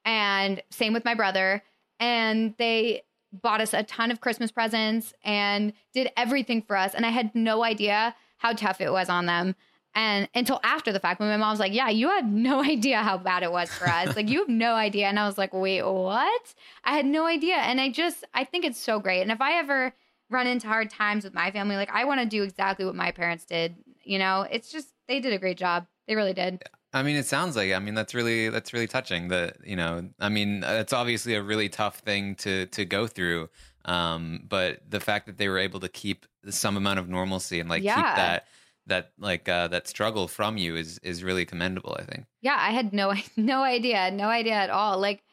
and same with my brother. And they bought us a ton of christmas presents and did everything for us and i had no idea how tough it was on them and until after the fact when my mom's like yeah you had no idea how bad it was for us like you have no idea and i was like wait what i had no idea and i just i think it's so great and if i ever run into hard times with my family like i want to do exactly what my parents did you know it's just they did a great job they really did I mean, it sounds like. I mean, that's really that's really touching. That you know, I mean, it's obviously a really tough thing to to go through. Um, but the fact that they were able to keep some amount of normalcy and like keep that that like uh, that struggle from you is is really commendable. I think. Yeah, I had no no idea, no idea at all. Like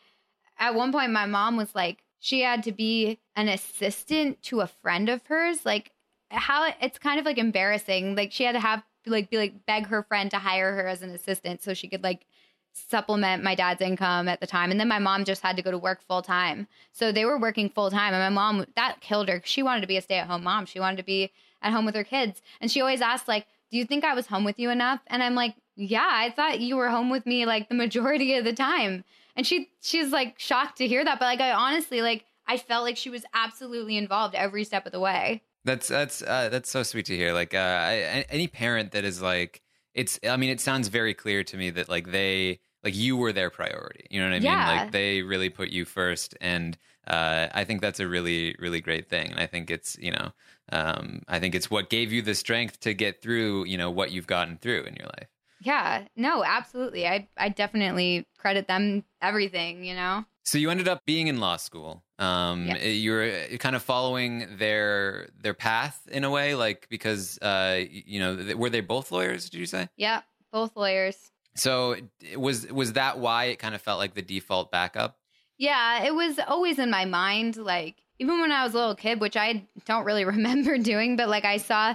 at one point my mom was like she had to be an assistant to a friend of hers. Like how it's kind of like embarrassing. Like she had to have like be like beg her friend to hire her as an assistant so she could like supplement my dad's income at the time. And then my mom just had to go to work full time. So they were working full time and my mom that killed her. She wanted to be a stay-at-home mom. She wanted to be at home with her kids. And she always asked like, do you think I was home with you enough? And I'm like, yeah, I thought you were home with me like the majority of the time. And she she's like shocked to hear that, but like I honestly like I felt like she was absolutely involved every step of the way. That's that's uh, that's so sweet to hear. Like uh, I, any parent that is like, it's. I mean, it sounds very clear to me that like they like you were their priority. You know what I Yeah. mean? Like they really put you first, and uh, I think that's a really really great thing. And I think it's you know, um, I think it's what gave you the strength to get through you know what you've gotten through in your life. Yeah, no, absolutely. I I definitely credit them everything, you know. So you ended up being in law school. Um, Yes. You were kind of following their their path in a way, like because uh, you know, th- were they both lawyers? Did you say? Yeah, both lawyers. So was was that why it kind of felt like the default backup? Yeah, it was always in my mind. Like, even when I was a little kid, which I don't really remember doing, but like I saw,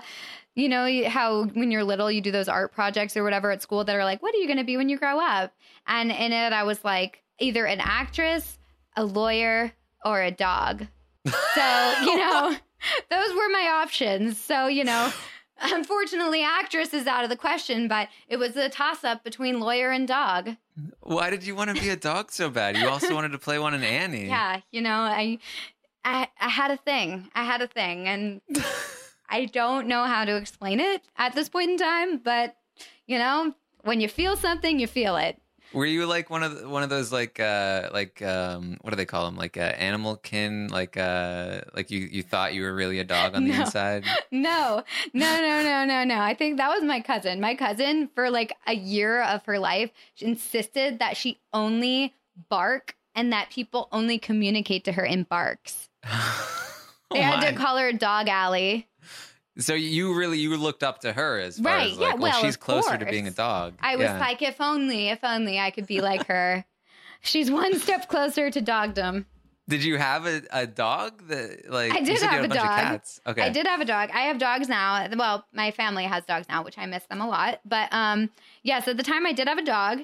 you know, how when you're little, you do those art projects or whatever at school that are like, what are you going to be when you grow up? And in it, I was like, either an actress, a lawyer, or a dog. So, you know, those were my options. So, you know, unfortunately, actress is out of the question, but it was a toss up between lawyer and dog. Why did you want to be a dog so bad? You also wanted to play one in Annie. Yeah, you know, I, I, I had a thing. I had a thing, and I don't know how to explain it at this point in time. But you know, when you feel something, you feel it. Were you like one of the, one of those like uh like um what do they call them like uh, animal kin like uh like you you thought you were really a dog on the inside? No, no, no, no, no, no. I think that was my cousin. My cousin, for like a year of her life, she insisted that she only bark and that people only communicate to her in barks. They Oh had to call her Dog Alley. So you really you looked up to her as far Right, as yeah, like well, well, she's closer to being a dog. I was Yeah. like, if only, if only I could be like her. She's one step closer to dogdom. Did you have a, a dog that like I did have a bunch of dog. cats? Okay. I did have a dog. I have dogs now. Well, my family has dogs now, which I miss them a lot. But um, yes, at the time I did have a dog,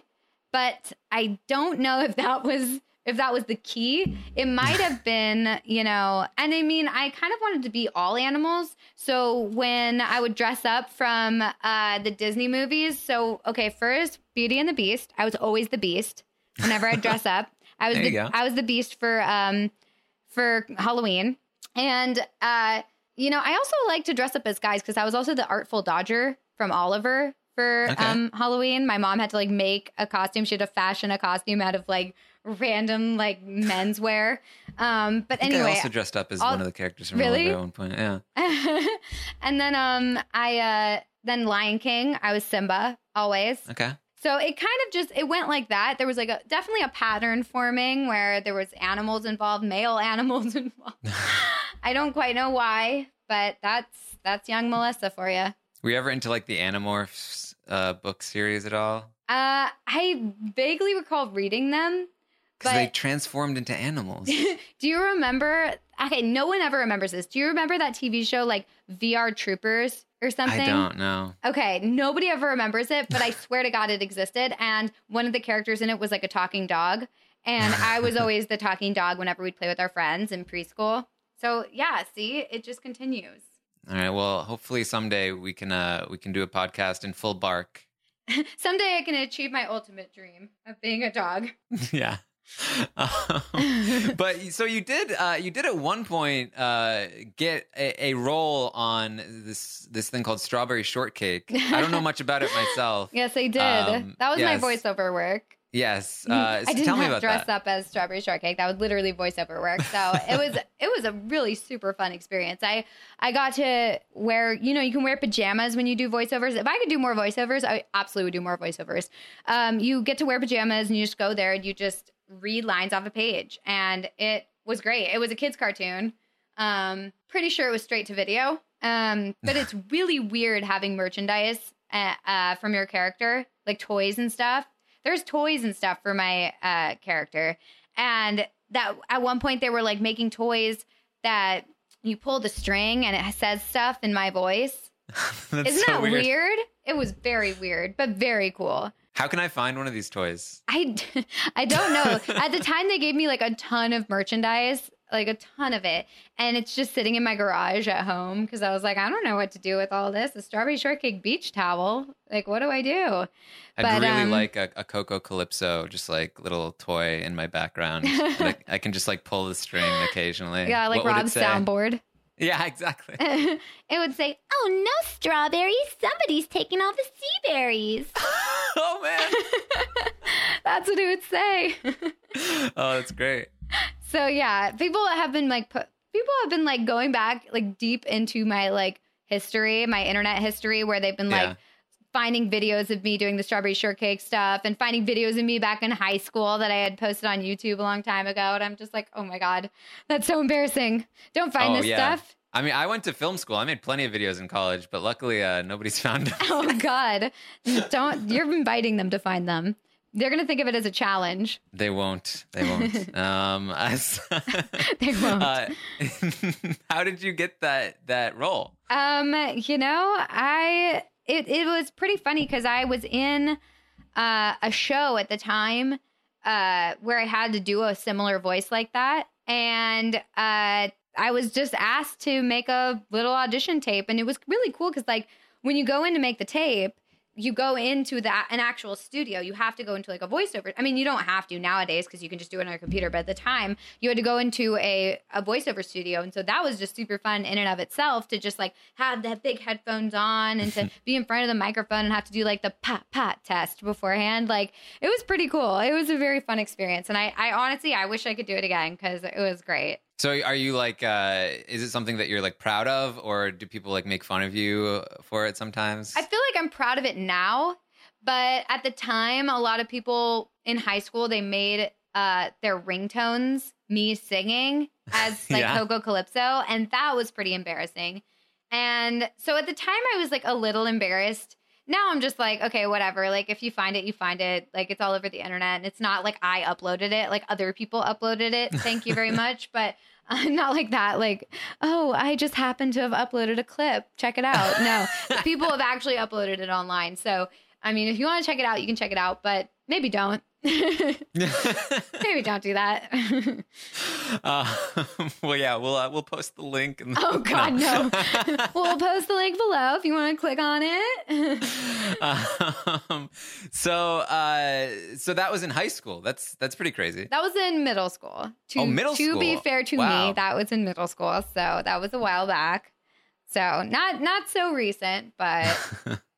but I don't know if that was if that was the key. It might have been, you know, and I mean, I kind of wanted to be all animals. So when I would dress up from uh, the Disney movies, so okay, first Beauty and the Beast, I was always the Beast. Whenever I dress up, I was the. I was the Beast for um for Halloween. And uh, you know, I also like to dress up as guys because I was also the Artful Dodger from Oliver for Okay. um Halloween. My mom had to like make a costume. She had to fashion a costume out of like random like menswear. Um, but I think anyway, I also dressed up as I'll- one of the characters from Really? At one point. Yeah. and then um I uh then Lion King, I was Simba always. Okay. So it kind of just it went like that. There was like a definitely a pattern forming where there was animals involved, male animals involved. I don't quite know why, but that's that's young Melissa for you. Were you ever into like the Animorphs uh, book series at all? Uh, I vaguely recall reading them. Because they transformed into animals. Do you remember? Okay, no one ever remembers this. Do you remember that TV show like VR Troopers or something? I don't know. Okay, nobody ever remembers it, but I swear to God it existed. And one of the characters in it was like a talking dog. And I was always the talking dog whenever we'd play with our friends in preschool. So yeah, see, it just continues. All right. Well, hopefully someday we can uh we can do a podcast in full bark. Someday I can achieve my ultimate dream of being a dog. yeah. Um, but so you did uh you did at one point uh get a, a role on this this thing called Strawberry Shortcake. I don't know much about it myself. Yes, I did. Um, that was yes. my voiceover work. Yes. Uh. I so did tell me not about dress that. up as strawberry shortcake. That was literally voiceover work. So it was it was a really super fun experience. I I got to wear you know you can wear pajamas when you do voiceovers. If I could do more voiceovers, I absolutely would do more voiceovers. Um, you get to wear pajamas and you just go there and you just read lines off a page, and it was great. It was a kids cartoon. Um, pretty sure it was straight to video. Um, but it's really weird having merchandise uh, uh, from your character, like toys and stuff. There's toys and stuff for my uh, character, and that at one point they were like making toys that you pull the string and it says stuff in my voice. Isn't so that weird. weird? It was very weird, but very cool. How can I find one of these toys? I, I don't know. At the time, they gave me like a ton of merchandise like a ton of it. And it's just sitting in my garage at home because I was like, I don't know what to do with all this. A strawberry shortcake beach towel. Like, what do I do? I'd But, really um, like a, a Coco Calypso, just like little toy in my background. like, I can just like pull the string occasionally. Yeah, like What Rob's soundboard. Yeah, exactly. it would say, Oh, no strawberries. Somebody's taking all the sea berries. oh man. That's what it would say. Oh, that's great. So yeah, people have been like put, people have been like going back like deep into my like history, my internet history, where they've been Yeah. like finding videos of me doing the strawberry shortcake stuff and finding videos of me back in high school that I had posted on YouTube a long time ago. And I'm just like, oh my god, that's so embarrassing. Don't find Oh, this yeah. stuff. I mean, I went to film school. I made plenty of videos in college, but luckily, uh, nobody's found them. Oh god, don't you're inviting them to find them. They're gonna think of it as a challenge. They won't. They won't. um, as- They won't. Uh, how did you get that that role? Um, you know, I it it was pretty funny because I was in uh, a show at the time uh, where I had to do a similar voice like that, and uh, I was just asked to make a little audition tape, and it was really cool because like when you go in to make the tape. You go into the an actual studio. You have to go into like a voiceover. I mean, you don't have to nowadays because you can just do it on your computer. But at the time, you had to go into a a voiceover studio, and so that was just super fun in and of itself to just like have the big headphones on and to be in front of the microphone and have to do like the pat pat test beforehand. Like it was pretty cool. It was a very fun experience, and I I honestly I wish I could do it again because it was great. So, are you like? Uh, is it something that you're like proud of, or do people like make fun of you for it sometimes? I feel like I'm proud of it now, but at the time, a lot of people in high school they made uh, their ringtones me singing as like Yeah. Coco Calypso, and that was pretty embarrassing. And so at the time, I was like a little embarrassed. Now I'm just like, okay, whatever. Like if you find it, you find it. Like it's all over the internet, and it's not like I uploaded it. Like other people uploaded it. Thank you very much, but. Uh, not like that. Like, oh, I just happened to have uploaded a clip. Check it out. No, people have actually uploaded it online. So, I mean, if you want to check it out, you can check it out, but maybe don't. maybe don't do that. uh, well, yeah, we'll uh, we'll post the link. The, oh, God, no. we'll post the link below if you want to click on it. um, so, uh, so that was in high school. That's that's pretty crazy. that was in middle school. To, Oh, middle To be fair to Wow. me, that was in middle school. So that was a while back. So not not so recent, but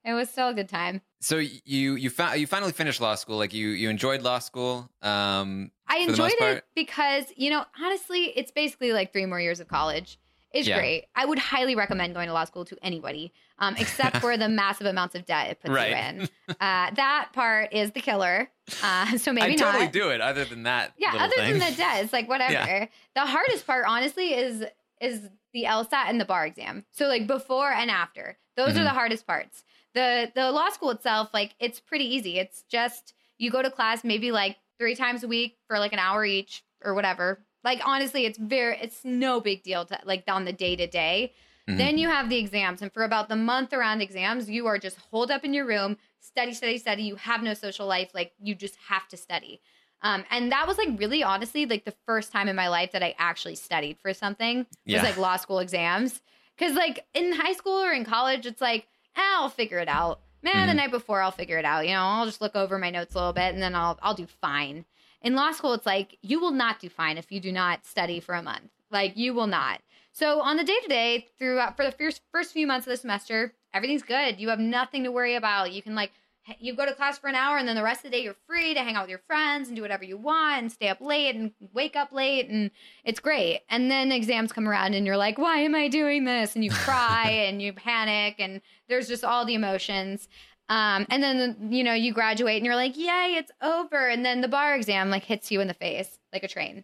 it was still a good time. So you you found you finally finished law school. Like you you enjoyed law school. Um, I for the most enjoyed it because, you know, honestly, it's basically like three more years of college. It's Yeah. great. I would highly recommend going to law school to anybody, um, except for the massive amounts of debt it puts Right. you in. Uh, that part is the killer. Uh, so maybe I totally not. do it. Other than that, Yeah, other thing. than the debt, it's like whatever. Yeah. The hardest part, honestly, is is the LSAT and the bar exam. So like before and after, those are Mhm. the hardest parts. The the law school itself, like it's pretty easy. It's just you go to class maybe like three times a week for like an hour each or whatever. Like honestly, it's very it's no big deal to like on the day to day. Then you have the exams, and for about the month around exams, you are just holed up in your room, study, study, study. You have no social life. Like you just have to study. Um, and that was like really honestly like the first time in my life that I actually studied for something was Yeah. like law school exams. Cause like in high school or in college, it's like, I'll figure it out. Man, the Mhm. night before I'll figure it out. You know, I'll just look over my notes a little bit and then I'll I'll do fine. In law school, it's like you will not do fine if you do not study for a month. Like you will not. So on the day to day, throughout for the first first few months of the semester, everything's good. You have nothing to worry about. You can like you go to class for an hour and then the rest of the day you're free to hang out with your friends and do whatever you want and stay up late and wake up late and it's great. And then exams come around and you're like, why am I doing this? And you cry and you panic and there's just all the emotions. Um, and then you know you graduate and you're like, yay, it's over. And then the bar exam like hits you in the face like a train.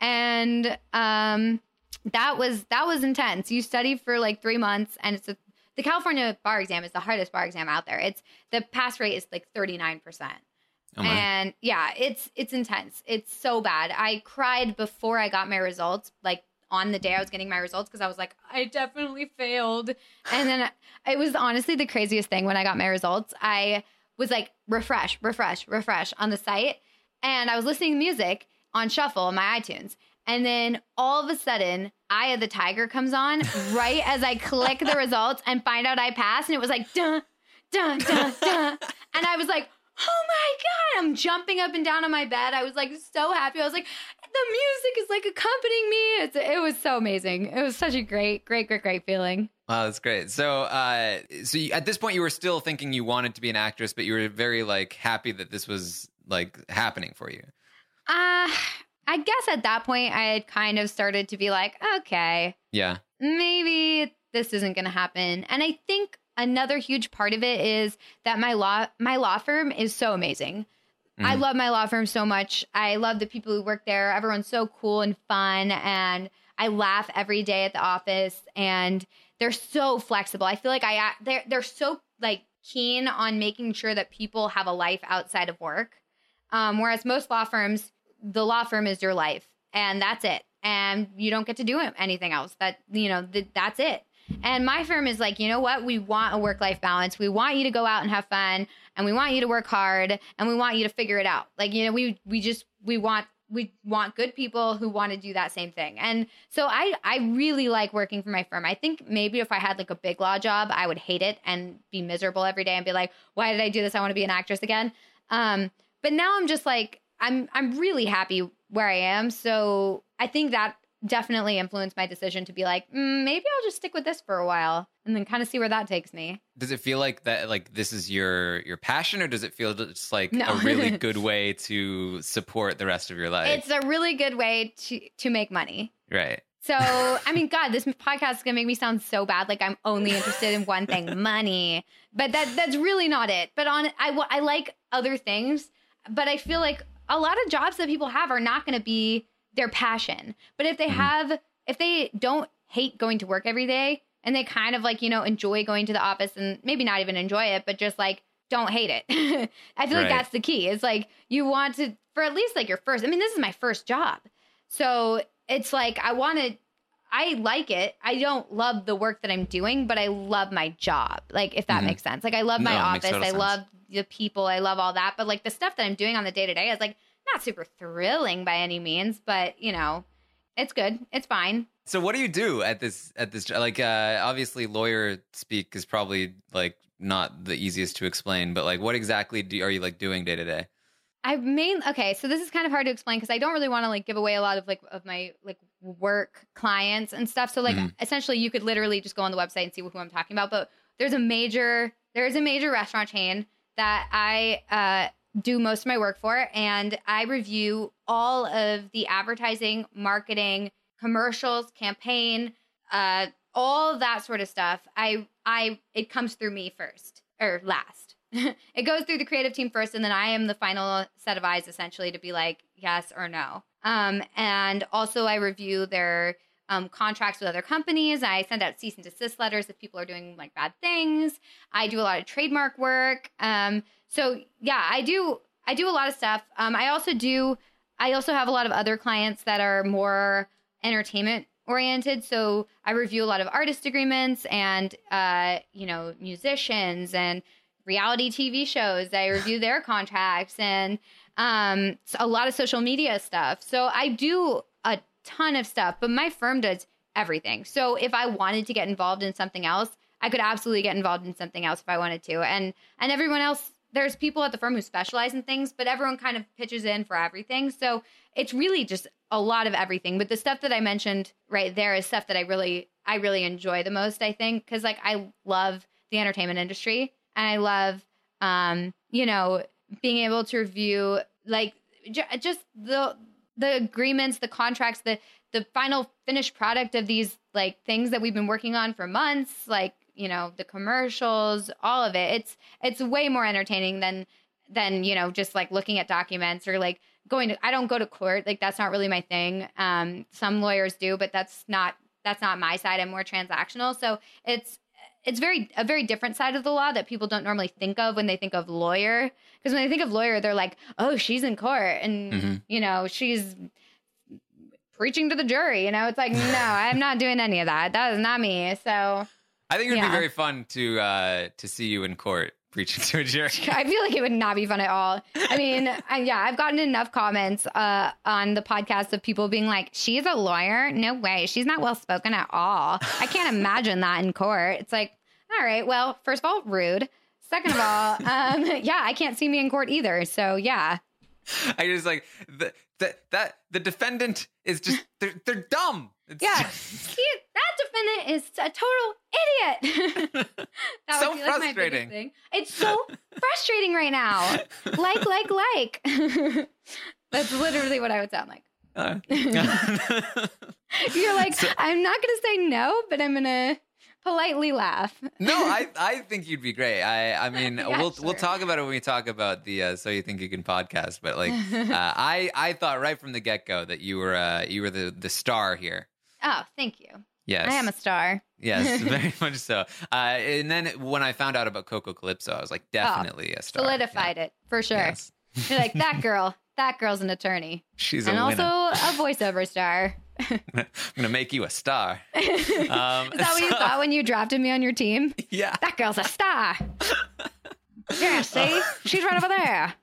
And um, that was that was intense. You study for like three months, and it's a, the California bar exam is the hardest bar exam out there. It's the pass rate is like thirty nine percent. Oh. And yeah, it's it's intense. It's so bad. I cried before I got my results, like on the day I was getting my results, because I was like, I definitely failed. And then it was honestly the craziest thing when I got my results. I was like, refresh, refresh, refresh on the site, and I was listening to music. on shuffle on my iTunes. And then all of a sudden, Eye of the Tiger comes on right as I click the results and find out I passed. And it was like, dun, dun, dun, dun. And I was like, oh my God. I'm jumping up and down on my bed. I was like so happy. I was like, the music is like accompanying me. It's, it was so amazing. It was such a great, great, great, great feeling. Wow, that's great. So, uh, so you, at this point, you were still thinking you wanted to be an actress, but you were very like happy that this was like happening for you. Uh, I guess at that point, I had kind of started to be like, okay, Yeah. maybe this isn't going to happen. And I think another huge part of it is that my law my law firm is so amazing. I Mhm. love my law firm so much. I love the people who work there. Everyone's so cool and fun and I laugh every day at the office and they're so flexible. I feel like I they're they're so like keen on making sure that people have a life outside of work. Um, whereas most law firms, the law firm is your life and that's it. And you don't get to do anything else. That, you know, th- that's it. And my firm is like, you know what? We want a work life balance. We want you to go out and have fun and we want you to work hard and we want you to figure it out. Like, you know, we, we just, we want, we want good people who want to do that same thing. And so I, I really like working for my firm. I think maybe if I had like a big law job, I would hate it and be miserable every day and be like, why did I do this? I want to be an actress again. Um, but now I'm just like, I'm, I'm really happy where I am. So I think that definitely influenced my decision to be like, mm, maybe I'll just stick with this for a while and then kind of see where that takes me. Does it feel like that? Like this is your your passion, or does it feel just like No. a really good way to support the rest of your life? It's a really good way to to make money. right. So, I mean, God, this podcast is gonna make me sound so bad. Like I'm only interested in one thing, money. But that that's really not it. But on, I I like other things. But I feel like a lot of jobs that people have are not gonna be their passion. But if they Mhm. have, if they don't hate going to work every day, and they kind of like you know enjoy going to the office, and maybe not even enjoy it, but just like don't hate it. I feel Right. like that's the key. It's like you want to for at least like your first. I mean, this is my first job. So it's like I want to I like it. I don't love the work that I'm doing, but I love my job. Like if that Mhm. makes sense. Like I love my No, office. I sense. love the people. I love all that. But like the stuff that I'm doing on the day to day is like not super thrilling by any means, but you know, it's good. It's fine. So what do you do at this at this like uh obviously lawyer speak is probably like not the easiest to explain, but like what exactly do are you like doing day to day? I mean, okay, so this is kind of hard to explain because I don't really want to like give away a lot of like of my like work clients and stuff. So like Mhm. essentially you could literally just go on the website and see who I'm talking about. But there's a major there's a major restaurant chain that I uh do most of my work for and I review all of the advertising, marketing, commercials, campaign, uh all that sort of stuff. I I it comes through me first or last. it goes through the creative team first and then i am the final set of eyes essentially to be like yes or no. Um, and also i review their um, contracts with other companies. I send out cease and desist letters if people are doing like bad things. I do a lot of trademark work. Um, so yeah i do i do a lot of stuff. Um, i also do i also have a lot of other clients that are more entertainment oriented. So i review a lot of artist agreements and uh, you know musicians and reality TV shows. I review their contracts and um, a lot of social media stuff. So I do a ton of stuff, but my firm does everything. So if I wanted to get involved in something else, I could absolutely get involved in something else if I wanted to. And and everyone else, there's people at the firm who specialize in things, but everyone kind of pitches in for everything. So it's really just a lot of everything. But the stuff that I mentioned right there is stuff that I really I really enjoy the most, I think, because like I love the entertainment industry and I love um, you know, being able to review like j- just the the agreements, the contracts, the the final finished product of these like things that we've been working on for months, like you know the commercials, all of it. It's it's way more entertaining than than you know just like looking at documents or like going to. I don't go to court, like that's not really my thing. Um, some lawyers do, but that's not that's not my side. I'm more transactional, so it's it's very a very different side of the law that people don't normally think of when they think of lawyer. Because when they think of lawyer, they're like, oh, she's in court and Mhm. you know she's preaching to the jury. You know, it's like, no, I'm not doing any of that. That is not me. So I think it would Yeah. be very fun to uh to see you in court preaching to a jury. I feel like it would not be fun at all. I mean, I, yeah, I've gotten enough comments uh, on the podcast of people being like, "She's a lawyer? No way. She's not well spoken at all. I can't imagine that in court." It's like, all right, well, first of all, rude. Second of all, um, yeah, I can't see me in court either. So yeah, I just like the, the that the defendant is just they're they're dumb. It's yeah, just- he, that defendant is a total idiot. that So would be like my frustrating. thing. It's so frustrating right now. Like, like, like. That's literally what I would sound like. Uh, You're like, So- I'm not gonna say no, but I'm gonna politely laugh. no, I I think you'd be great. I I mean Yeah, we'll sure. we'll talk about it when we talk about the uh, so you think you can podcast. But like uh, I I thought right from the get go that you were uh, you were the the star here. Oh, thank you. Yes, I am a star. yes, very much so. Uh, and then when I found out about Coco Calypso, I was like definitely a star. Solidified it for sure. Yeah. Yes. You're like that girl. That girl's an attorney She's and also a voiceover star. I'm gonna make you a star. Um, Is that what you so- thought when you drafted me on your team? Yeah. That girl's a star. yeah, see? She's right over there.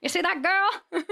You see that girl?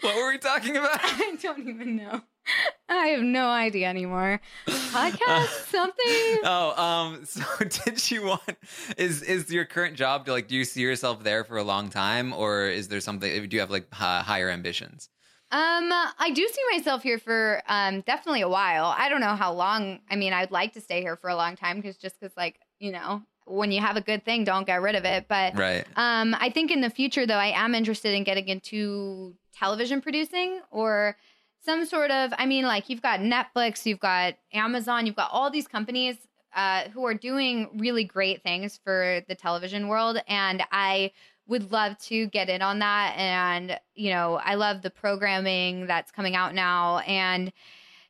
what were we talking about? I don't even know. I have no idea anymore. Podcast something? Oh, um, so did you want is is your current job to like do you see yourself there for a long time or is there something do you have like hi- higher ambitions? Um, I do see myself here for um definitely a while. I don't know how long. I mean, I'd like to stay here for a long time because just because like you know when you have a good thing, don't get rid of it. But Right. Um, I think in the future, though, I am interested in getting into television producing or some sort of. I mean, like you've got Netflix, you've got Amazon, you've got all these companies uh, who are doing really great things for the television world, and I would love to get in on that. And you know, I love the programming that's coming out now, and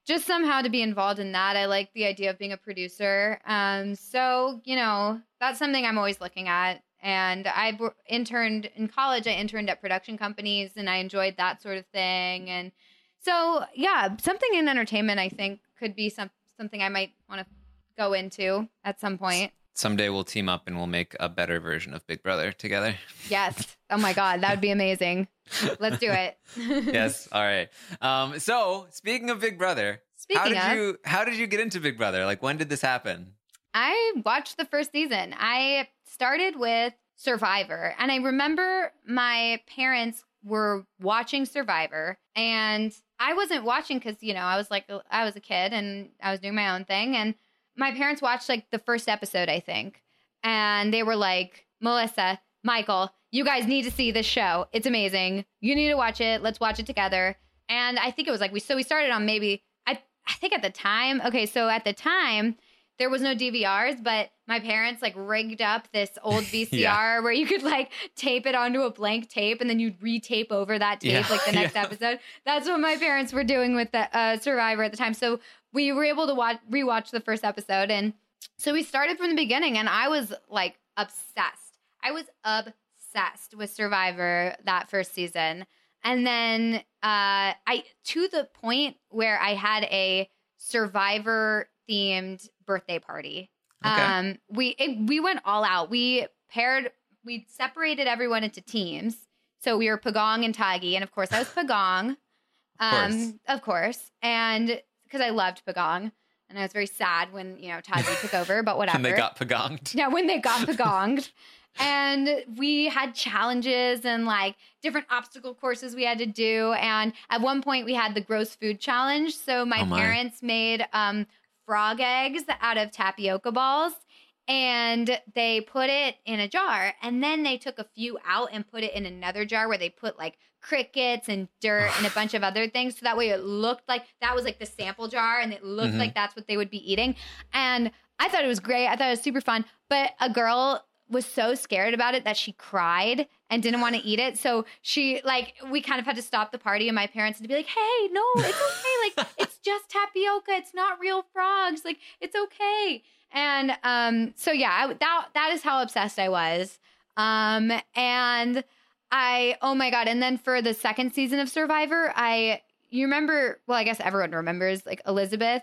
just somehow to be involved in that. I like the idea of being a producer. Um, so you know, that's something I'm always looking at. And i interned in college. I interned at production companies, and I enjoyed that sort of thing. And so, yeah, something in entertainment, I think, could be some something I might want to go into at some point. Someday we'll team up and we'll make a better version of Big Brother together. Yes. Oh my God, that would be amazing. Let's do it. yes. All right. Um, so speaking of Big Brother, how did of, you how did you get into Big Brother? Like when did this happen? I watched the first season. I started with Survivor, and I remember my parents were watching Survivor, and I wasn't watching because you know I was like I was a kid and I was doing my own thing, and my parents watched like the first episode, I think, and they were like, Melissa, Michael, you guys need to see this show. It's amazing. You need to watch it. Let's watch it together. And I think it was like we so we started on maybe I I think at the time, okay, so at the time there was no DVRs, but my parents like rigged up this old VCR Yeah. where you could like tape it onto a blank tape and then you'd retape over that tape Yeah, like the next yeah. episode. That's what my parents were doing with the uh, Survivor at the time. So we were able to watch rewatch the first episode and so we started from the beginning and I was like obsessed. I was obsessed with Survivor that first season. And then uh I to the point where I had a Survivor themed birthday party. Okay. Um we it, we went all out. We paired we separated everyone into teams. So we were Pagong and Tagi and of course I was Pagong. course. Um of course. And because I loved Pagong and I was very sad when, you know, Tagi took over, but whatever. And they got pagonged. Yeah, when they got pagonged. and we had challenges and like different obstacle courses we had to do. And at one point we had the gross food challenge. So my, Oh, my. parents made um, frog eggs out of tapioca balls and they put it in a jar. And then they took a few out and put it in another jar where they put like crickets and dirt and a bunch of other things. So that way it looked like that was like the sample jar and it looked Mhm. like that's what they would be eating. And I thought it was great. I thought it was super fun. But a girl was so scared about it that she cried and didn't want to eat it. So she like we kind of had to stop the party and my parents had to be like, "Hey, no, it's okay. like it's just tapioca. It's not real frogs. Like it's okay." And um so yeah, I, that that is how obsessed I was. Um and I oh my god, and then for the second season of Survivor, I you remember, well, I guess everyone remembers like Elisabeth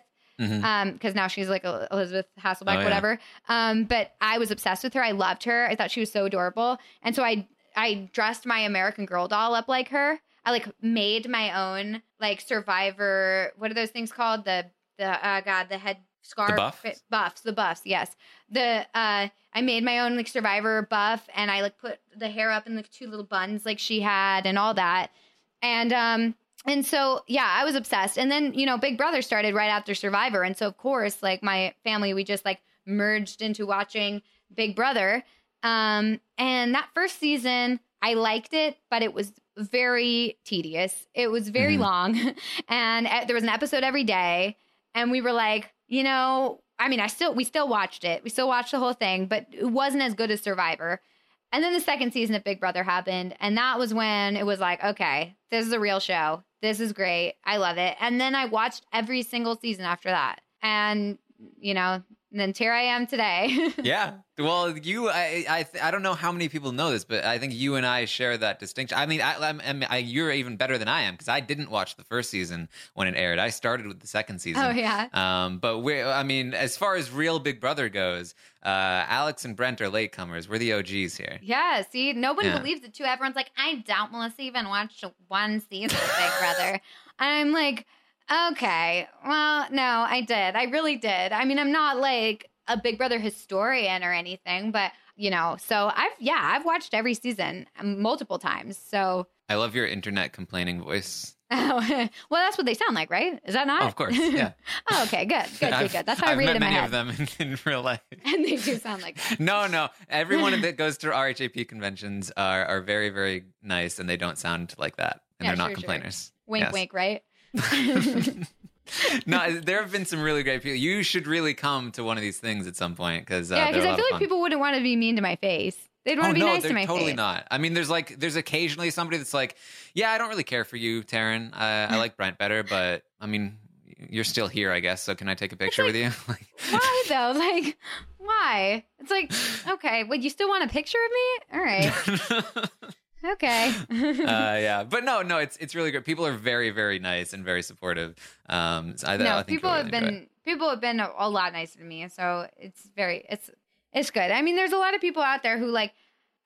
Because now she's like Elisabeth Hasselbeck, Oh, yeah. whatever. Um, but I was obsessed with her. I loved her. I thought she was so adorable, and so I I dressed my American Girl doll up like her. I like made my own like Survivor. What are those things called? The the uh, God the head scarf buffs? buffs the buffs yes the uh I made my own like Survivor buff and I like put the hair up in like two little buns like she had and all that and um and so yeah I was obsessed. And then you know Big Brother started right after Survivor. And so of course like my family we just like merged into watching Big Brother. Um and that first season I liked it but it was very tedious. It was very Mhm. long. And uh, there was an episode every day. And we were like you know i mean i still we still watched it. We still watched the whole thing but it wasn't as good as survivor and then the second season of big brother happened and that was when it was like okay this is a real show. This is great. I love it. And then i watched every single season after that. And you know then here i am today yeah. Well, you, I, I, I don't know how many people know this, but I think you and I share that distinction. I mean, I, I'm, I'm, I, you're even better than I am because I didn't watch the first season when it aired. I started with the second season. oh yeah Um, but we, I mean, as far as real Big Brother goes, uh, Alex and Brent are latecomers. We're the OGs here. Yeah, see, nobody Yeah. believes it too. Everyone's like, I doubt Melissa even watched one season of Big Brother. And I'm like, okay, well, no, I did. I really did. I mean, I'm not like a Big Brother historian or anything, but you know, so I've, yeah, I've watched every season um, multiple times. So, I love your internet complaining voice. well, that's what they sound like, right? Is that not? Oh, of course, yeah. oh, okay, good, good, good, good. That's how I read. I've met it many of them in, in real life. And they do sound like that. No, no. Everyone that goes to RHAP conventions are, are very, very nice, and they don't sound like that, and Yeah, they're not sure, sure. complainers. Wink, Yes. wink, right? no, there have been some really great people. You should really come to one of these things at some point because uh, yeah, because I feel like people wouldn't want to be mean to my face. They'd want oh to be no, nice to my totally face. not. I mean, there's like there's occasionally somebody that's like, yeah, I don't really care for you, Taran. I, I like Brent better, but I mean, you're still here, I guess. So can I take a picture with you? Like, Why though? Like, why? It's like, okay, would you still want a picture of me? All right, okay. uh, yeah, but no, no, it's it's really good. People are very, very nice and very supportive. Um, so I, no, I think people have really enjoy been people have been a, a lot nicer to me, so it's very it's it's good. I mean, there's a lot of people out there who like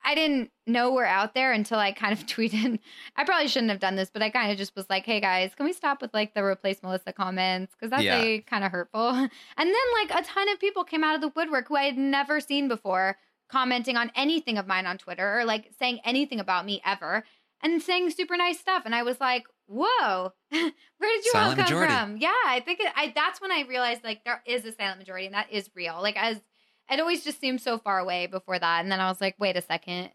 I didn't know were out there until I kind of tweeted. I probably shouldn't have done this, but I kind of just was like, "Hey guys, can we stop with like the replace Melissa comments because that's Yeah. like kind of hurtful." And then like a ton of people came out of the woodwork who I had never seen before, commenting on anything of mine on Twitter or like saying anything about me ever, and saying super nice stuff. And I was like, "Whoa, where did you Silent all come majority. from?" Yeah, I think it, I that's when I realized like there is a silent majority, and that is real. Like as it always just seemed so far away before that, and then I was like, "Wait a second,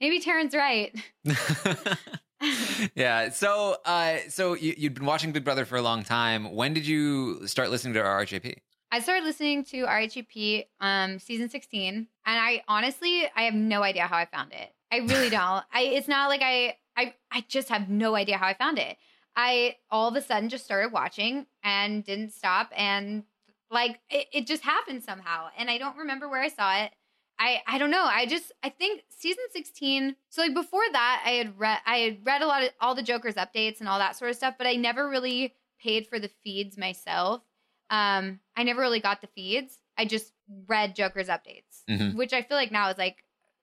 maybe Taran's right." yeah. So, uh, so you, you'd been watching Big Brother for a long time. When did you start listening to RHAP? I started listening to RHAP um season 16 and I honestly I have no idea how I found it. I really don't. I it's not like I I I just have no idea how I found it. I all of a sudden just started watching and didn't stop and like it, it just happened somehow and I don't remember where I saw it. I I don't know. I just I think season 16 so like before that I had read I had read a lot of all the Joker's updates and all that sort of stuff but I never really paid for the feeds myself. Um I never really got the feeds. I just read Joker's updates, Mhm. which I feel like now is like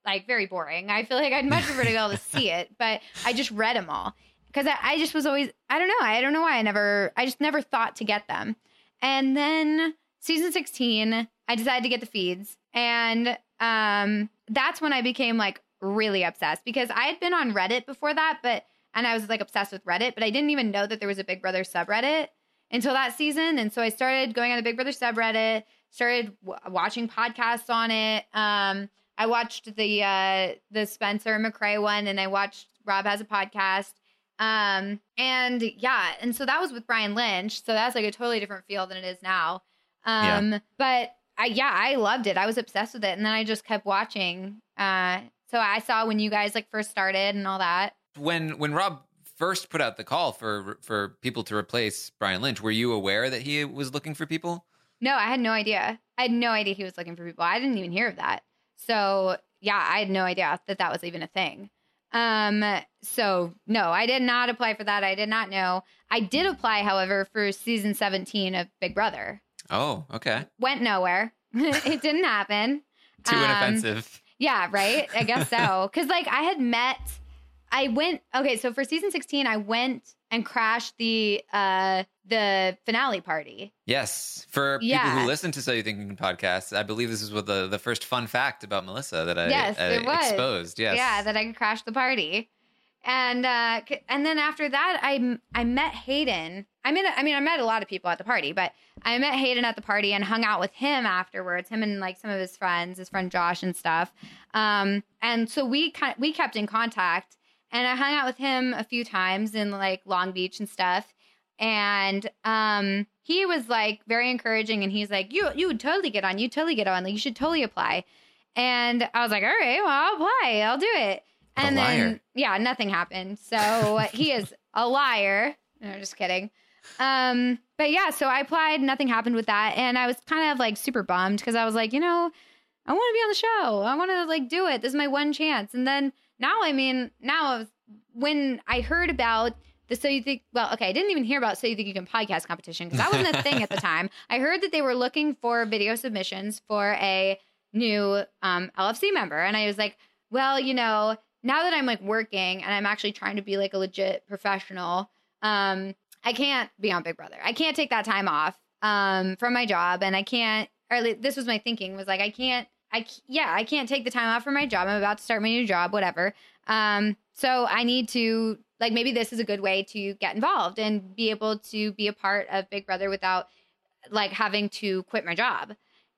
like very boring. I feel like I'd much prefer to be able to see it, but I just read them all because I, I just was always I don't know I don't know why I never I just never thought to get them. And then season 16, I decided to get the feeds, and um, that's when I became like really obsessed because I had been on Reddit before that, but and I was like obsessed with Reddit, but I didn't even know that there was a Big Brother subreddit until that season, and so I started going on the Big Brother subreddit, started w- watching podcasts on it. Um, I watched the uh, the Spencer McRae one, and I watched Rob has a podcast. Um, and yeah, and so that was with Brian Lynch. So that's like a totally different feel than it is now. Um, but I, yeah, I loved it. I was obsessed with it. And then I just kept watching. Uh, so I saw when you guys like first started and all that. When when Rob first put out the call for for people to replace Brian Lynch, were you aware that he was looking for people? No, I had no idea. I had no idea he was looking for people. I didn't even hear of that. So yeah, I had no idea that that was even a thing. Um, so no, I did not apply for that. I did not know. I did apply, however, for season 17 of Big Brother. Oh, okay. Went nowhere. it didn't happen. Too Um, inoffensive. Yeah, right. I guess so. Because like I had met, I went. Okay, so for season sixteen, I went and crashed the uh the finale party. Yes. For people Yeah. who listen to So You Think You Can podcast, I believe this is what the, the first fun fact about Melissa that I, Yes, I it was. exposed. Yes. Yeah, that I could crash the party. And uh and then after that I I met Hayden. I mean I mean I met a lot of people at the party, but I met Hayden at the party and hung out with him afterwards, him and like some of his friends, his friend Josh and stuff. Um and so we kind we kept in contact and I hung out with him a few times in like Long Beach and stuff. And um he was like very encouraging and he's like, You you would totally get on, you totally get on, like you should totally apply. And I was like, all right, well, I'll apply. I'll do it. And then, yeah, nothing happened. So he is a liar. No, just kidding. Um, but yeah, so I applied. Nothing happened with that. And I was kind of like super bummed because I was like, you know, I want to be on the show. I want to like do it. This is my one chance. And then now, I mean, now I was, when I heard about the So You Think, well, okay, I didn't even hear about So You Think You Can podcast competition because that wasn't a thing at the time. I heard that they were looking for video submissions for a new um, LFC member. And I was like, well, you know, now that I'm like working and I'm actually trying to be like a legit professional, um, I can't be on Big Brother. I can't take that time off um, from my job, and I can't. Or at least this was my thinking was like I can't. I yeah, I can't take the time off from my job. I'm about to start my new job, whatever. Um, so I need to like maybe this is a good way to get involved and be able to be a part of Big Brother without like having to quit my job.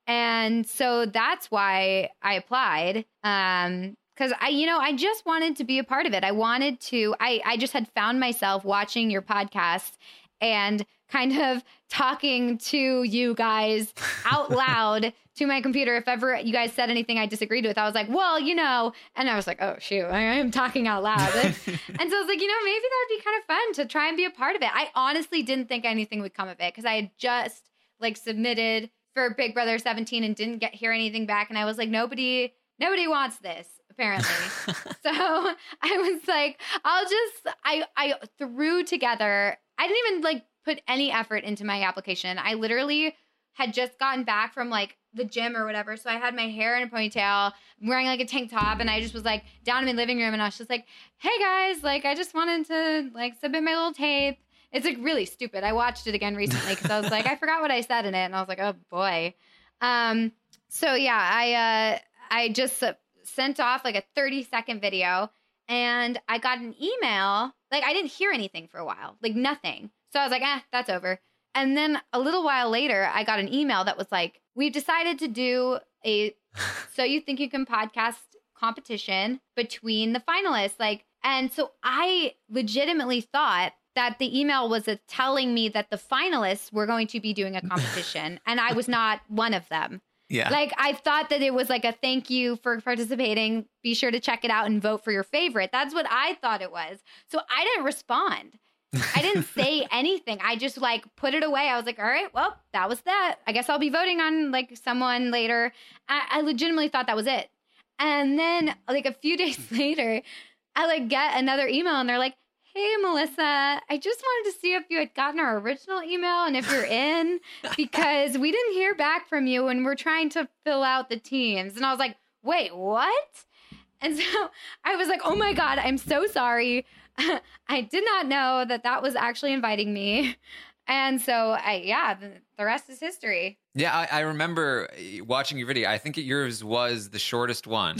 And so that's why I applied. Um, because I, you know, I just wanted to be a part of it. I wanted to, I, I just had found myself watching your podcast and kind of talking to you guys out loud to my computer. If ever you guys said anything I disagreed with, I was like, well, you know, and I was like, oh, shoot, I am talking out loud. and so I was like, you know, maybe that would be kind of fun to try and be a part of it. I honestly didn't think anything would come of it because I had just like submitted for Big Brother 17 and didn't get hear anything back. And I was like, nobody, nobody wants this apparently. so I was like, I'll just, I, I threw together, I didn't even like put any effort into my application. I literally had just gotten back from like the gym or whatever. So I had my hair in a ponytail, wearing like a tank top, and I just was like down in my living room and I was just like, hey guys, like I just wanted to like submit my little tape. It's like really stupid. I watched it again recently because I was like, I forgot what I said in it, and I was like, oh boy. Um. So yeah, I uh I just sent off like a thirty second video, and I got an email. Like I didn't hear anything for a while, like nothing. So I was like, eh, that's over. And then a little while later, I got an email that was like, we've decided to do a So You Think You Can podcast competition between the finalists. Like, and so I legitimately thought that the email was telling me that the finalists were going to be doing a competition and I was not one of them. Yeah. Like I thought that it was like a thank you for participating. Be sure to check it out and vote for your favorite. That's what I thought it was. So I didn't respond. I didn't say anything. I just like put it away. I was like, all right, well, that was that. I guess I'll be voting on like someone later. I, I legitimately thought that was it. And then like a few days later, I like get another email and they're like, Hey Melissa, I just wanted to see if you had gotten our original email and if you're in because we didn't hear back from you and we're trying to fill out the teams. And I was like, wait, what? And so I was like, oh my God, I'm so sorry. I did not know that that was actually inviting me. And so I, yeah, the, the rest is history. Yeah, I, I remember uh, watching your video. I think yours was the shortest one.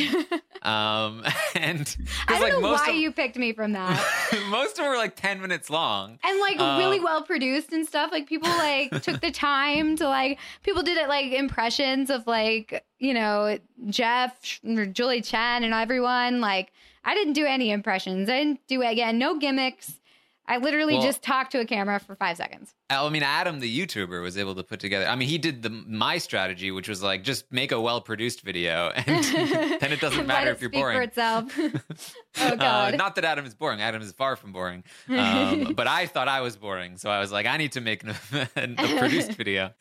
Um, and I don't like know most why of, you picked me from that. most of them were like ten minutes long. and like Um, really well produced and stuff. Like people like took the time to like people did it like impressions of like you know Jeff or Julie Chen and everyone. Like I didn't do any impressions. I didn't do again no gimmicks. I literally Well- just talked to a camera for five seconds. I mean, Adam, the YouTuber, was able to put together. I mean, he did the my strategy, which was like just make a well produced video, and then it doesn't matter it if you're boring. For itself. oh Uh, god. not that Adam is boring. Adam is far from boring. Um, but I thought I was boring, so I was like, I need to make an, a produced video.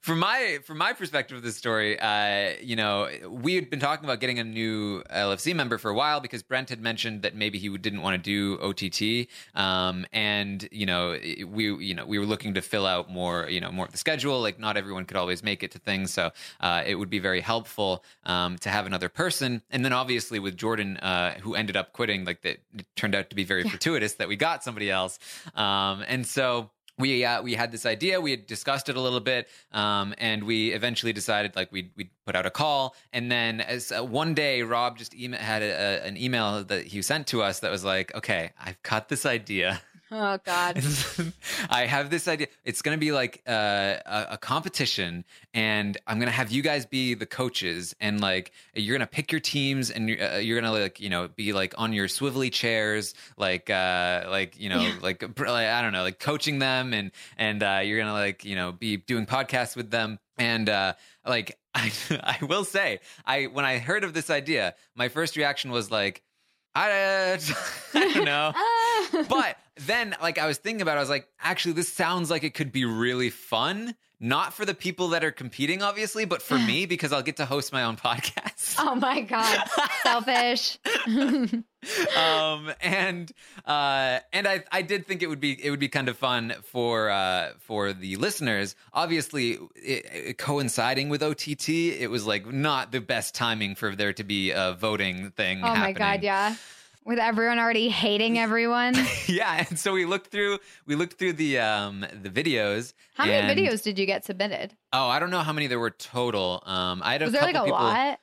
From my from my perspective of this story, uh, you know, we had been talking about getting a new LFC member for a while because Brent had mentioned that maybe he didn't want to do OTT, um, and you know we you know we were looking to fill out more you know more of the schedule. Like not everyone could always make it to things, so uh, it would be very helpful um, to have another person. And then obviously with Jordan, uh, who ended up quitting, like that it turned out to be very fortuitous that we got somebody else. Um, and so we uh, we had this idea. We had discussed it a little bit, um, and we eventually decided like we we put out a call. And then as uh, one day, Rob just email, had a, a, an email that he sent to us that was like, "Okay, I've got this idea." Oh God. I have this idea. It's going to be like uh, a, a competition, and I'm going to have you guys be the coaches, and like you're going to pick your teams, and you're, uh, you're going to like you know be like on your swivelly chairs, like uh, like you know like, like I don't know, like coaching them, and and uh, you're going to like you know be doing podcasts with them, and uh, like I I will say I when I heard of this idea, my first reaction was like. I, I don't know. Ah. but then like I was thinking about it, I was like, actually, this sounds like it could be really fun. Not for the people that are competing, obviously, but for me because I'll get to host my own podcast. oh my God. Selfish. um, and uh, and I I did think it would be it would be kind of fun for uh, for the listeners. Obviously, it, it coinciding with OTT, it was like not the best timing for there to be a voting thing. Oh my happening. God. Yeah. With everyone already hating everyone. yeah, and so we looked through we looked through the um the videos. How many videos did you get submitted? Oh, I don't know how many there were total. Um, I had a Was there couple like a people. lot?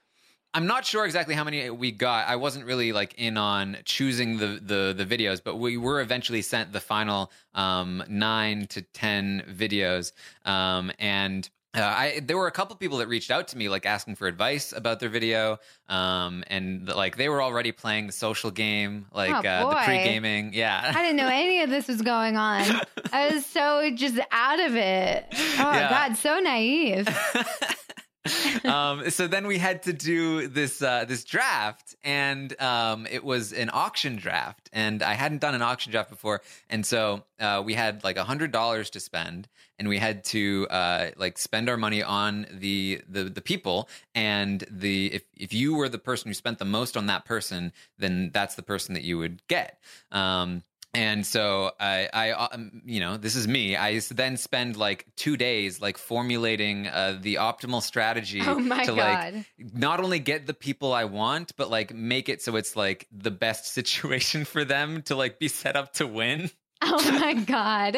I'm not sure exactly how many we got. I wasn't really like in on choosing the the the videos, but we were eventually sent the final um, nine to ten videos, um, and. Uh, I there were a couple people that reached out to me like asking for advice about their video, um, and like they were already playing the social game, like Oh, uh, the pre gaming. Yeah, I didn't know any of this was going on. I was so just out of it. Oh Yeah. God, so naive. um, so then we had to do this uh, this draft, and um, it was an auction draft, and I hadn't done an auction draft before, and so uh, we had like a hundred dollars to spend, and we had to uh, like spend our money on the the the people, and the if if you were the person who spent the most on that person, then that's the person that you would get. Um, and so I, I, um, you know, this is me. I then spend like two days like formulating uh, the optimal strategy Oh my to God. like not only get the people I want, but like make it so it's like the best situation for them to like be set up to win. Oh my God.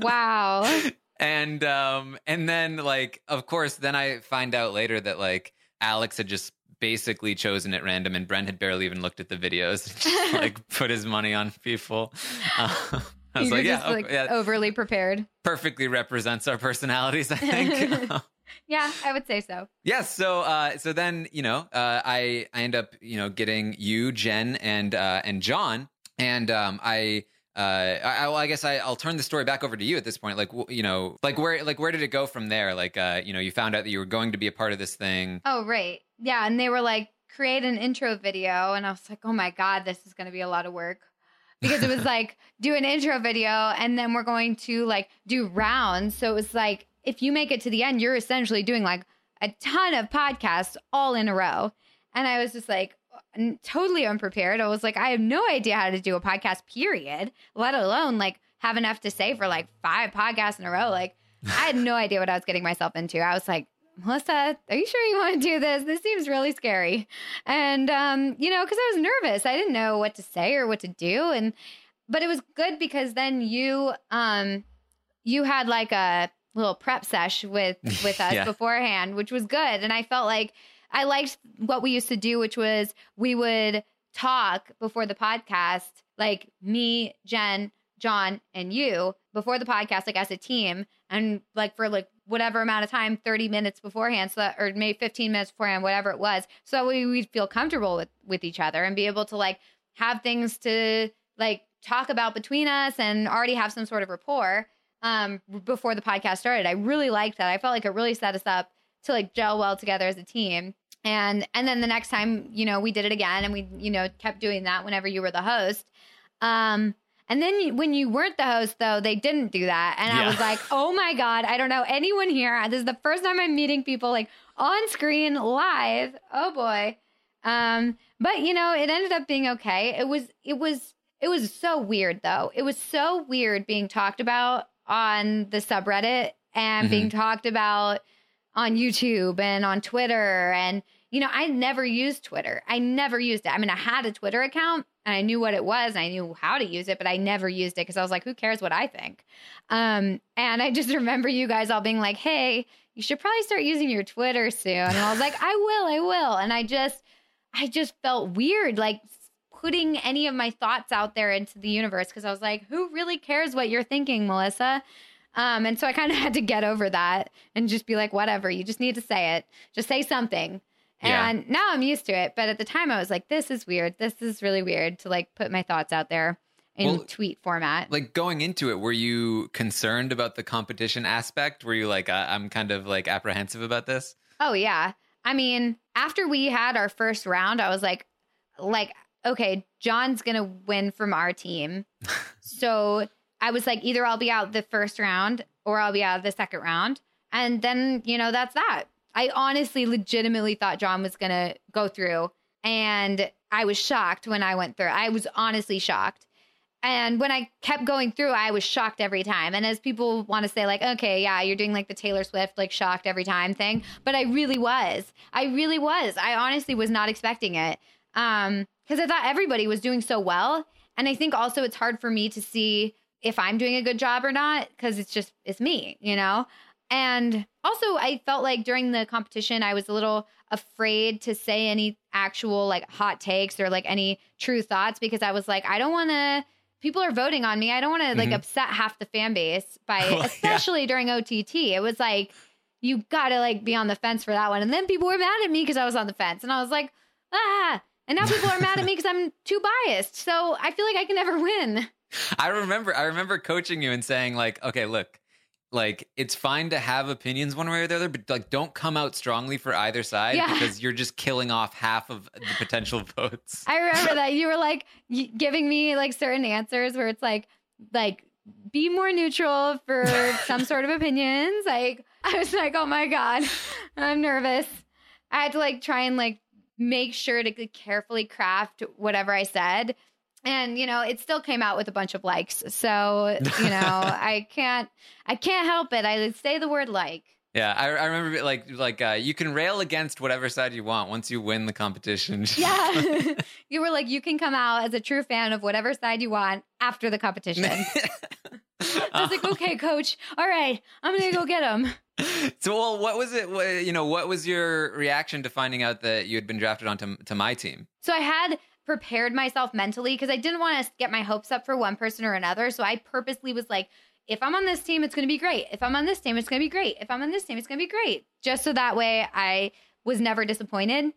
Wow. And um, and then like of course, then I find out later that like Alex had just basically chosen at random, and Brent had barely even looked at the videos, just like put his money on people. Uh, I was like, yeah, just okay, like yeah, overly prepared. perfectly represents our personalities, I think. Yeah, I would say so. yes. So, uh, so then you know, uh, I I end up you know getting you, Jen, and uh, and John, and um, I. Uh, I, I- well, I guess I, I'll turn the story back over to you at this point. Like, you know, like where, like where did it go from there? Like, uh, you know, you found out that you were going to be a part of this thing. Oh, right. Yeah. And they were like, create an intro video. And I was like, oh my God, this is going to be a lot of work. Because it was like, do an intro video and then we're going to like do rounds. So it was like, if you make it to the end, you're essentially doing like a ton of podcasts all in a row. And I was just like, totally unprepared. I was like, I have no idea how to do a podcast, period, let alone like have enough to say for like five podcasts in a row. Like, I had no idea what I was getting myself into. I was like, Melissa, are you sure you want to do this? This seems really scary. And, um, you know, because I was nervous. I didn't know what to say or what to do. And, but it was good because then you, um, you had like a little prep sesh with, with us Yeah. beforehand, which was good. And I felt like I liked what we used to do, which was we would talk before the podcast, like me, Jen, John, and you before the podcast, like as a team, and like for like whatever amount of time, 30 minutes beforehand, so that, or maybe 15 minutes beforehand, whatever it was. So we, we'd feel comfortable with, with each other and be able to like have things to like talk about between us and already have some sort of rapport um before the podcast started. I really liked that. I felt like it really set us up to like gel well together as a team. And and then the next time, you know, we did it again and we, you know, kept doing that whenever you were the host. Um and then you- when you weren't the host though, they didn't do that. And I was like, "Oh my god, I don't know anyone here. This is the first time I'm meeting people like on screen live. Oh boy." Um but you know, it ended up being okay. It was it was it was so weird though. It was so weird being talked about on the subreddit and being talked about on YouTube and on Twitter. And, you know, I never used Twitter. I never used it. I mean, I had a Twitter account and I knew what it was and I knew how to use it, but I never used it because I was like, who cares what I think? Um, and I just remember you guys all being like, hey, you should probably start using your Twitter soon. And I was like, I will, I will. And I just, I just felt weird, like putting any of my thoughts out there into the universe because I was like, who really cares what you're thinking, Melissa? Um, and so I kind of had to get over that and just be like, whatever, you just need to say it. Just say something. Yeah. And now I'm used to it. But at the time, I was like, this is weird. This is really weird to like put my thoughts out there in Well, tweet format. Like going into it, were you concerned about the competition aspect? Were you like, I- I'm kind of like apprehensive about this? Oh yeah. I mean, after we had our first round, I was like like okay, John's going to win from our team. so, I was like either I'll be out the first round or I'll be out the second round. And then, you know, that's that. I honestly legitimately thought John was going to go through and I was shocked when I went through. I was honestly shocked. And when I kept going through, I was shocked every time. And as people want to say, like, okay, yeah, you're doing like the Taylor Swift, like shocked every time thing. But I really was. I really was. I honestly was not expecting it. Um, because I thought everybody was doing so well. And I think also it's hard for me to see if I'm doing a good job or not, because it's just it's me, you know? And also I felt like during the competition I was a little afraid to say any actual like hot takes or like any true thoughts because I was like, I don't wanna people are voting on me. I don't want to like Mhm. upset half the fan base by yeah. especially during OTT. It was like you got to like be on the fence for that one. And then people were mad at me because I was on the fence, and I was like, ah. And now people are mad at me because I'm too biased. So I feel like I can never win. I remember I remember coaching you and saying like, okay, look, like it's fine to have opinions one way or the other, but like don't come out strongly for either side Yeah. because you're just killing off half of the potential votes. I remember that you were like giving me like certain answers where it's like, like be more neutral for some sort of opinions. Like I was like, oh my god, I'm nervous. I had to like try and like make sure to carefully craft whatever I said. And you know, it still came out with a bunch of likes. So, you know, I can't I can't help it. I say the word like. Yeah, I, I remember like like uh, you can rail against whatever side you want once you win the competition. Yeah. you were like, you can come out as a true fan of whatever side you want after the competition. I was like, okay, coach. All right, I'm gonna go get him. so, well, what was it? What, you know, what was your reaction to finding out that you had been drafted onto to my team? So I had prepared myself mentally because I didn't want to get my hopes up for one person or another. So I purposely was like, if I'm on this team, it's gonna be great. If I'm on this team, it's gonna be great. If I'm on this team, it's gonna be great. Just so that way I was never disappointed.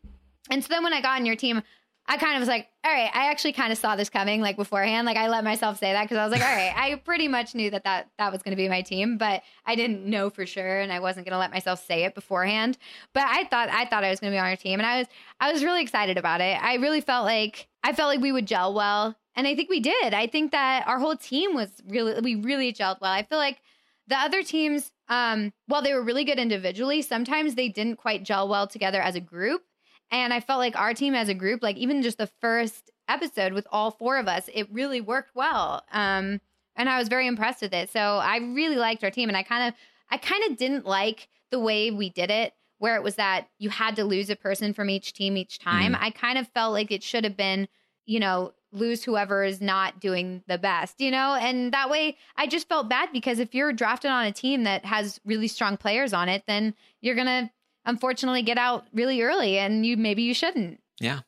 And so then when I got on your team, I kind of was like, all right, I actually kind of saw this coming like beforehand. Like I let myself say that because I was like, all right, I pretty much knew that that, that was going to be my team, but I didn't know for sure. And I wasn't going to let myself say it beforehand. But I thought, I thought I was going to be on your team and I was, I was really excited about it. I really felt like, I felt like we would gel well. And I think we did. I think that our whole team was really, we really gelled well. I feel like the other teams, um, while they were really good individually, sometimes they didn't quite gel well together as a group. And I felt like our team as a group, like even just the first episode with all four of us, it really worked well. Um, and I was very impressed with it. So I really liked our team. And I kind of, I kind of didn't like the way we did it, where it was that you had to lose a person from each team each time. I kind of felt like it should have been, you know, lose whoever is not doing the best, you know? And that way I just felt bad because if you're drafted on a team that has really strong players on it, then you're going to unfortunately get out really early and you maybe you shouldn't. Yeah.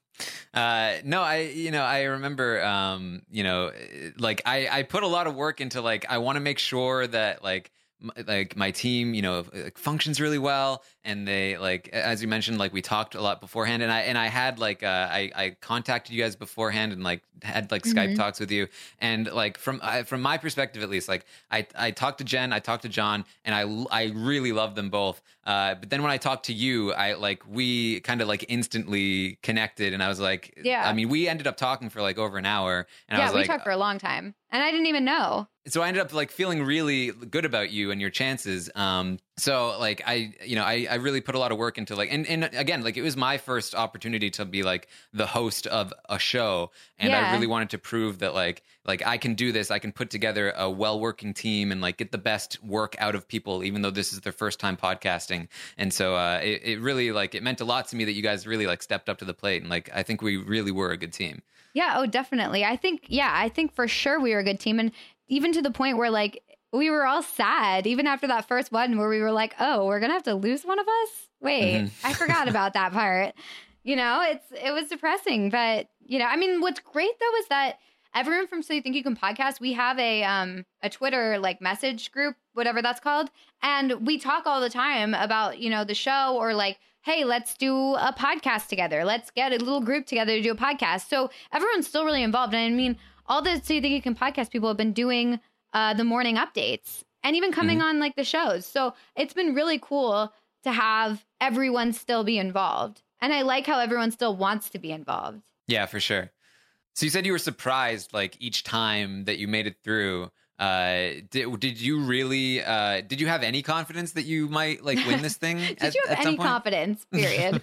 Uh, no, I, you know, I remember, um, you know, like I, I put a lot of work into like, I want to make sure that like, like my team, you know, like, functions really well, and they like, as you mentioned, like we talked a lot beforehand, and I and I had like, uh, I I contacted you guys beforehand, and like had like Skype Mhm. talks with you, and like from I, from my perspective at least, like I I talked to Jen, I talked to John, and I I really love them both. Uh, but then when I talked to you, I like we kind of like instantly connected, and I was like, Yeah. I mean, we ended up talking for like over an hour, and I yeah, was we like, talked for a long time and I didn't even know. So I ended up like feeling really good about you and your chances. Um, so like I, you know, I, I really put a lot of work into like, and, and again, like it was my first opportunity to be like the host of a show. And Yeah. I really wanted to prove that like, like I can do this. I can put together a well working team and like get the best work out of people, even though this is their first time podcasting. And so, uh, it, it really like, it meant a lot to me that you guys really like stepped up to the plate. And like, I think we really were a good team. Yeah, oh, definitely. I think, yeah, I think for sure we were a good team. And even to the point where, like, we were all sad, even after that first one where we were like, oh, we're to have to lose one of us? Wait, Mhm. I forgot about that part. You know, it's, it was depressing. But, you know, I mean, what's great though is that everyone from So You Think You Can podcast, we have a, um, a Twitter like message group, whatever that's called. And we talk all the time about, you know, the show or like, hey, let's do a podcast together. Let's get a little group together to do a podcast. So everyone's still really involved. And I mean, all the So You Think You Can podcast people have been doing uh, the morning updates and even coming on like the shows. So it's been really cool to have everyone still be involved. And I like how everyone still wants to be involved. Yeah, for sure. So you said you were surprised like each time that you made it through. Uh, did did you really? Uh, did you have any confidence that you might like win this thing? Did at, you have any confidence? Period.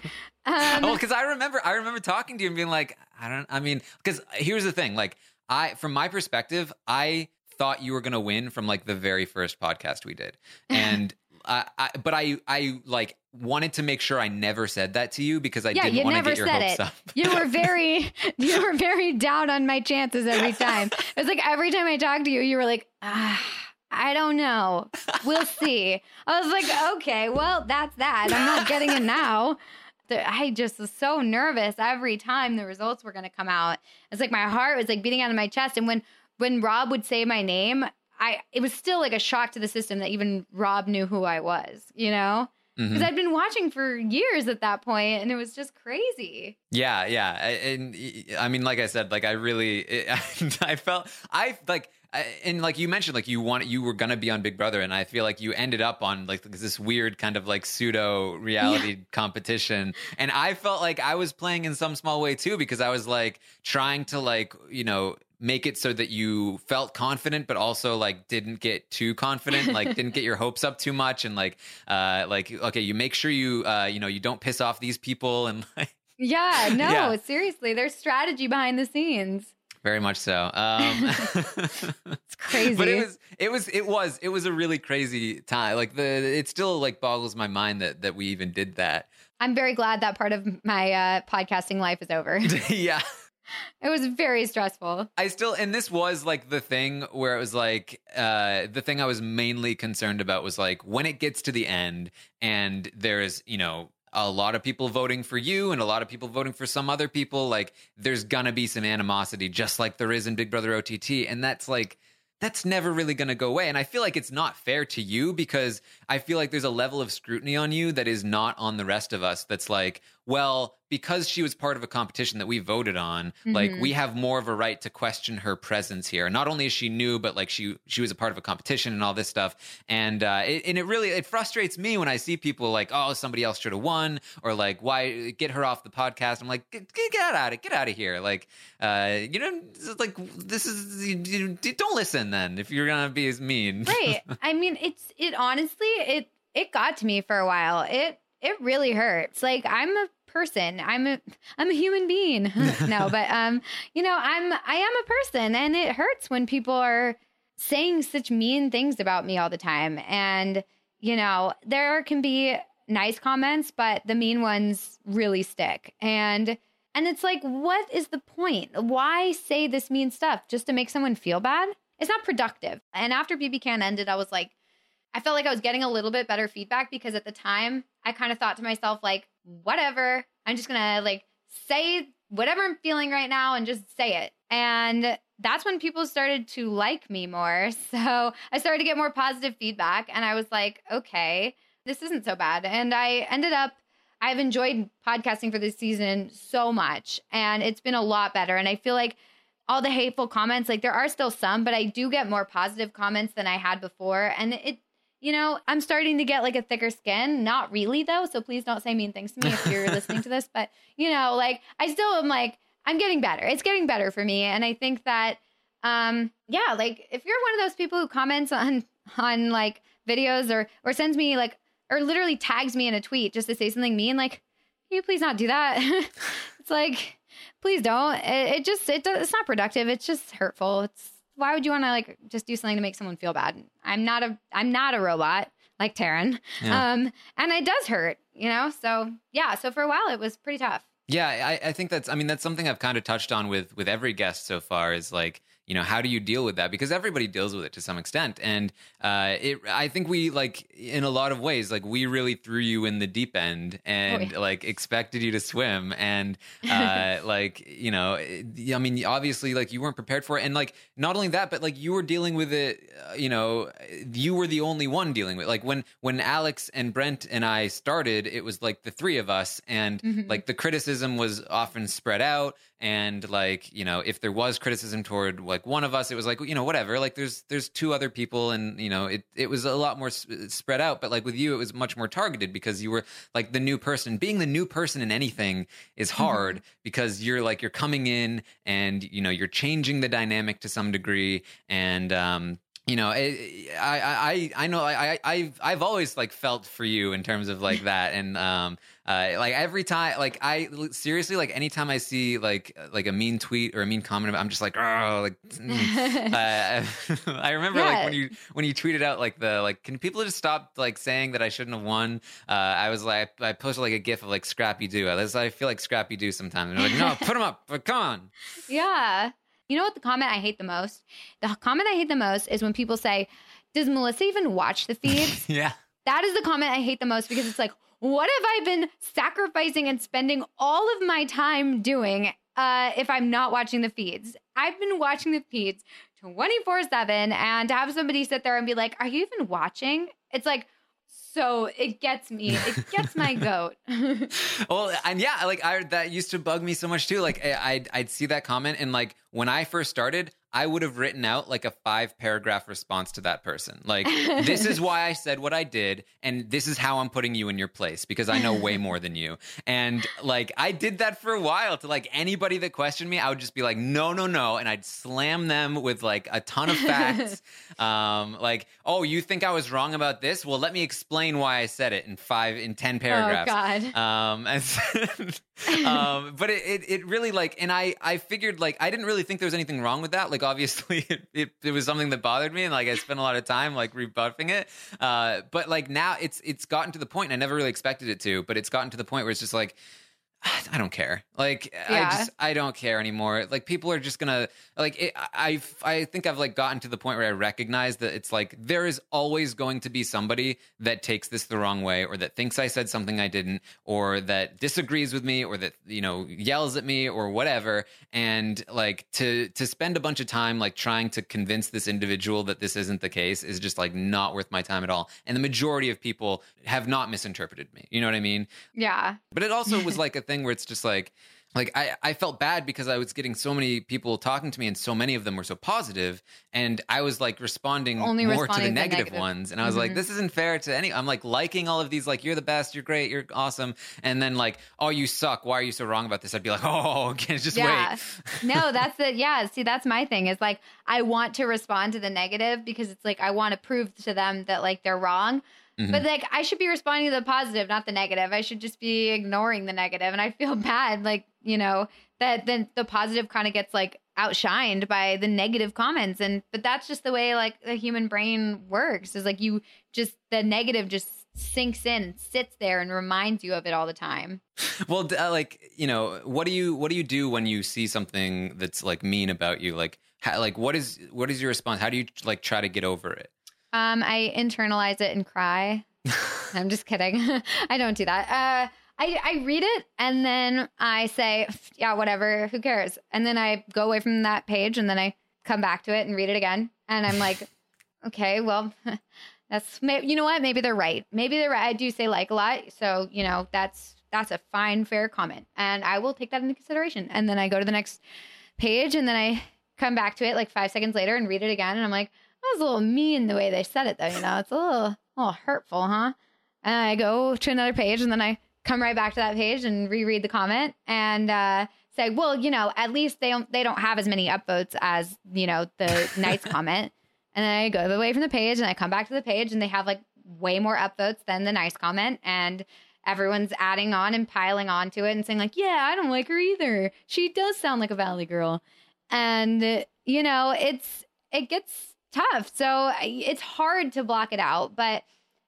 um, well, because I remember, I remember talking to you and being like, I don't. I mean, because here's the thing. Like, I, from my perspective, I thought you were gonna win from like the very first podcast we did, and. I, I, but I, I like wanted to make sure I never said that to you because I yeah, didn't want to get your said hopes it. up. You were very, you were very down on my chances every time. It was like every time I talked to you, you were like, ah, I don't know. We'll see. I was like, okay, well, that's that. I'm not getting it now. I just was so nervous every time the results were going to come out. It's like my heart was like beating out of my chest. And when when Rob would say my name, I it was still like a shock to the system that even Rob knew who I was. You know, mm-hmm. because I'd been watching for years at that point, and it was just crazy. Yeah, yeah, and I mean, like I said, like I really, I felt, I like, and like you mentioned, like you want, you were gonna be on Big Brother, and I feel like you ended up on like this weird kind of like pseudo reality competition, and I felt like I was playing in some small way too because I was like trying to like you know make it so that you felt confident but also like didn't get too confident like didn't get your hopes up too much and like uh like okay you make sure you uh you know you don't piss off these people and like Yeah, no, Yeah. seriously, there's strategy behind the scenes. Very much so. Um, It's crazy. But it was, it was, it was, it was a really crazy time. Like the, it still like boggles my mind that that we even did that. I'm very glad that part of my uh, podcasting life is over. Yeah. It was very stressful. I still, and this was like the thing where it was like, uh, the thing I was mainly concerned about was like when it gets to the end and there's, you know. A lot of people voting for you and a lot of people voting for some other people. Like, there's gonna be some animosity, just like there is in Big Brother OTT. And that's like, that's never really to go away. And I feel like it's not fair to you because I feel like there's a level of scrutiny on you that is not on the rest of us. That's like, well, because she was part of a competition that we voted on, like Mhm. we have more of a right to question her presence here. Not only is she new, but like she she was a part of a competition and all this stuff. And uh, it, and it really it frustrates me when I see people like, oh, somebody else should have won, or like, why get her off the podcast? I'm like, get, get out of get out of here. Like, uh, you know, it's like this is you, you- don't listen then if you're gonna be as mean. Right. I mean, it's it honestly it it got to me for a while. It it really hurts. Like I'm a person. I'm a I'm a human being. no, but um, you know, I'm I am a person and it hurts when people are saying such mean things about me all the time. And you know, there can be nice comments, but the mean ones really stick. And and it's like, what is the point? Why say this mean stuff just to make someone feel bad? It's not productive. And after BB Can ended, I was like, I felt like I was getting a little bit better feedback because at the time I kind of thought to myself, like, whatever, I'm just gonna like say whatever I'm feeling right now and just say it. And that's when people started to like me more. So I started to get more positive feedback and I was like, okay, this isn't so bad. And I ended up I've enjoyed podcasting for this season so much and it's been a lot better. And I feel like all the hateful comments, like there are still some, but I do get more positive comments than I had before. And it, you know, I'm starting to get like a thicker skin. Not really though. So please don't say mean things to me if you're listening to this. But, you know, like I still am like, I'm getting better. It's getting better for me. And I think that um, yeah, like if you're one of those people who comments on on like videos or or sends me like or literally tags me in a tweet just to say something mean, like, can you please not do that? it's like, please don't. It, it just it does, it's not productive. It's just hurtful. It's why would you want to like just do something to make someone feel bad? I'm not a I'm not a robot like Taran. Yeah. Um, and it does hurt, you know. So yeah, so for a while it was pretty tough. Yeah, I, I think that's. I mean, that's something I've kind of touched on with with every guest so far. Is like, you know, how do you deal with that? Because everybody deals with it to some extent, and uh, it. I think we like in a lot of ways, like we really threw you in the deep end and Oh, yeah. like expected you to swim, and uh, like you know, I mean, obviously, like you weren't prepared for it, and like not only that, but like you were dealing with it. Uh, you know, you were the only one dealing with. It. Like when when Alex and Brent and I started, it was like the three of us, and Mhm. like the criticism was often spread out and like you know if there was criticism toward like one of us it was like you know whatever like there's there's two other people and you know it it was a lot more s- spread out. But like with you it was much more targeted because you were like the new person. Being the new person in anything is hard because you're like you're coming in and you know you're changing the dynamic to some degree. And um you know, I, I, I, I know, I, I, I've, I've always like felt for you in terms of like that, and um, uh, like every time, like I seriously, like anytime I see like like a mean tweet or a mean comment, I'm just like, oh, like. mm. uh, I remember like when you when you tweeted out like the like, can people just stop like saying that I shouldn't have won? Uh, I was like, I posted like a gif of like Scrappy Doo. I feel like Scrappy Doo sometimes. And they're like, no, put them up, but come on. Yeah. You know what the comment I hate the most? The comment I hate the most is when people say, Does Melissa even watch the feeds? yeah. that is the comment I hate the most because it's like, what have I been sacrificing and spending all of my time doing uh, if I'm not watching the feeds? I've been watching the feeds 24 7 and to have somebody sit there and be like, Are you even watching? It's like, so it gets me. It gets my goat. well and yeah like i that used to bug me so much too like I- i'd i'd see that comment and like when i first started i would have written out like a five paragraph response to that person. Like this is why i said what i did and this is how i'm putting you in your place because i know way more than you. And like i did that for a while to like anybody that questioned me i would just be like no no no and i'd slam them with like a ton of facts. Um like oh you think i was wrong about this? Well let me explain why i said it in five in ten paragraphs. Oh, God. um, and um, but it, it, it really like, and I, I figured like, I didn't really think there was anything wrong with that. Like, obviously it, it, it was something that bothered me and like, I spent a lot of time like rebuffing it. Uh, but like now it's, it's gotten to the point and I never really expected it to, but it's gotten to the point where it's just like, I don't care. Like Yeah. I just I don't care anymore. Like people are just gonna like it, I I think I've like gotten to the point where I recognize that it's like there is always going to be somebody that takes this the wrong way or that thinks I said something I didn't or that disagrees with me or that you know yells at me or whatever. And like to to spend a bunch of time like trying to convince this individual that this isn't the case is just like not worth my time at all. And the majority of people have not misinterpreted me. You know what I mean? yeah. But it also was like a thing where it's just like, like I, I felt bad because I was getting so many people talking to me and so many of them were so positive and I was like responding Only more to responding the to the negative, negative. ones and I was like Mhm. this isn't fair to any I'm like liking all of these like you're the best you're great you're awesome and then like oh you suck why are you so wrong about this I'd be like oh okay just Yeah. wait no, that's the yeah. See, that's my thing. Is like I want to respond to the negative because it's like I want to prove to them that like they're wrong. Mhm. But like I should be responding to the positive, not the negative. I should just be ignoring the negative, and I feel bad, like you know that then the positive kind of gets like outshined by the negative comments, and but that's just the way like the human brain works. Is like you just the negative just sinks in and sits there and reminds you of it all the time. well uh, like you know what do you what do you do when you see something that's like mean about you like how, like what is what is your response how do you like try to get over it Um, I internalize it and cry. I'm just kidding. I don't do that. Uh, I, I read it and then I say, yeah, whatever, who cares? And then I go away from that page and then I come back to it and read it again. And I'm like, okay, well, that's, you know what? Maybe they're right. Maybe they're right. I do say like a lot. So, you know, that's, that's a fine, fair comment. And I will take that into consideration. And then I go to the next page and then I come back to it like five seconds later and read it again. And I'm like, that was a little mean the way they said it, though. You know, it's a little, a little hurtful, huh? And I go to another page, and then I come right back to that page and reread the comment. And uh, say, well, you know, at least they don't they don't have as many upvotes as you know the nice comment. And then I go away from the page and I come back to the page and they have like way more upvotes than the nice comment and everyone's adding on and piling on to it and saying like, yeah, I don't like her either. She does sound like a valley girl. And you know, it's it gets tough. So it's hard to block it out, but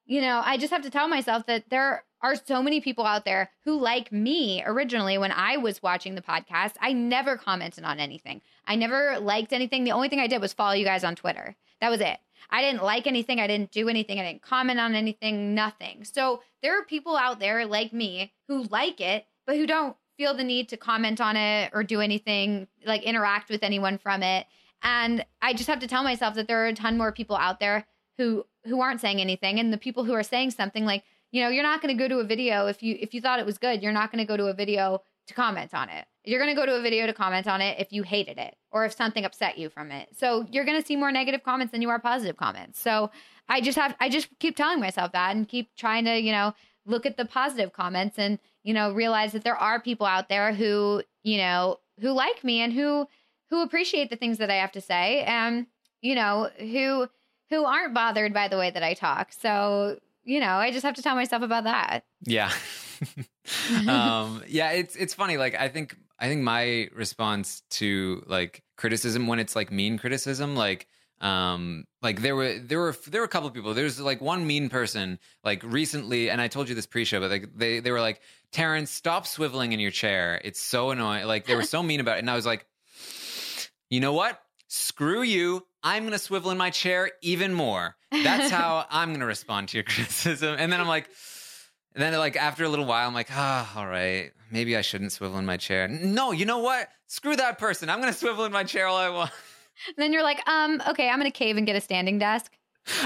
you know, I just have to tell myself that there are so many people out there who like me originally when I was watching the podcast. I never commented on anything. I never liked anything. The only thing I did was follow you guys on Twitter. That was it. I didn't like anything. I didn't do anything. I didn't comment on anything, nothing. So there are people out there like me who like it, but who don't feel the need to comment on it or do anything, like interact with anyone from it. And I just have to tell myself that there are a ton more people out there who who aren't saying anything. And the people who are saying something like you know you're not going to go to a video if you if you thought it was good you're not going to go to a video to comment on it. You're going to go to a video to comment on it if you hated it or if something upset you from it. So you're going to see more negative comments than you are positive comments. So i just have i just keep telling myself that and keep trying to you know look at the positive comments and you know realize that there are people out there who you know who like me and who who appreciate the things that i have to say and you know who who aren't bothered by the way that I talk. So, you know, I just have to tell myself about that. Yeah. um, yeah, it's it's funny. Like I think I think my response to like criticism when it's like mean criticism, like um like there were there were there were a couple of people there's like one mean person like recently and i told you this pre-show but like they they were like terrence stop swiveling in your chair it's so annoying like they were so mean about it and i was like you know what screw you I'm going to swivel in my chair even more. That's how I'm going to respond to your criticism. And then I'm like, and then like after a little while, I'm like, ah, oh, all right, maybe I shouldn't swivel in my chair. No, you know what? Screw that person. I'm going to swivel in my chair all I want. then you're like, um, okay, I'm going to cave and get a standing desk.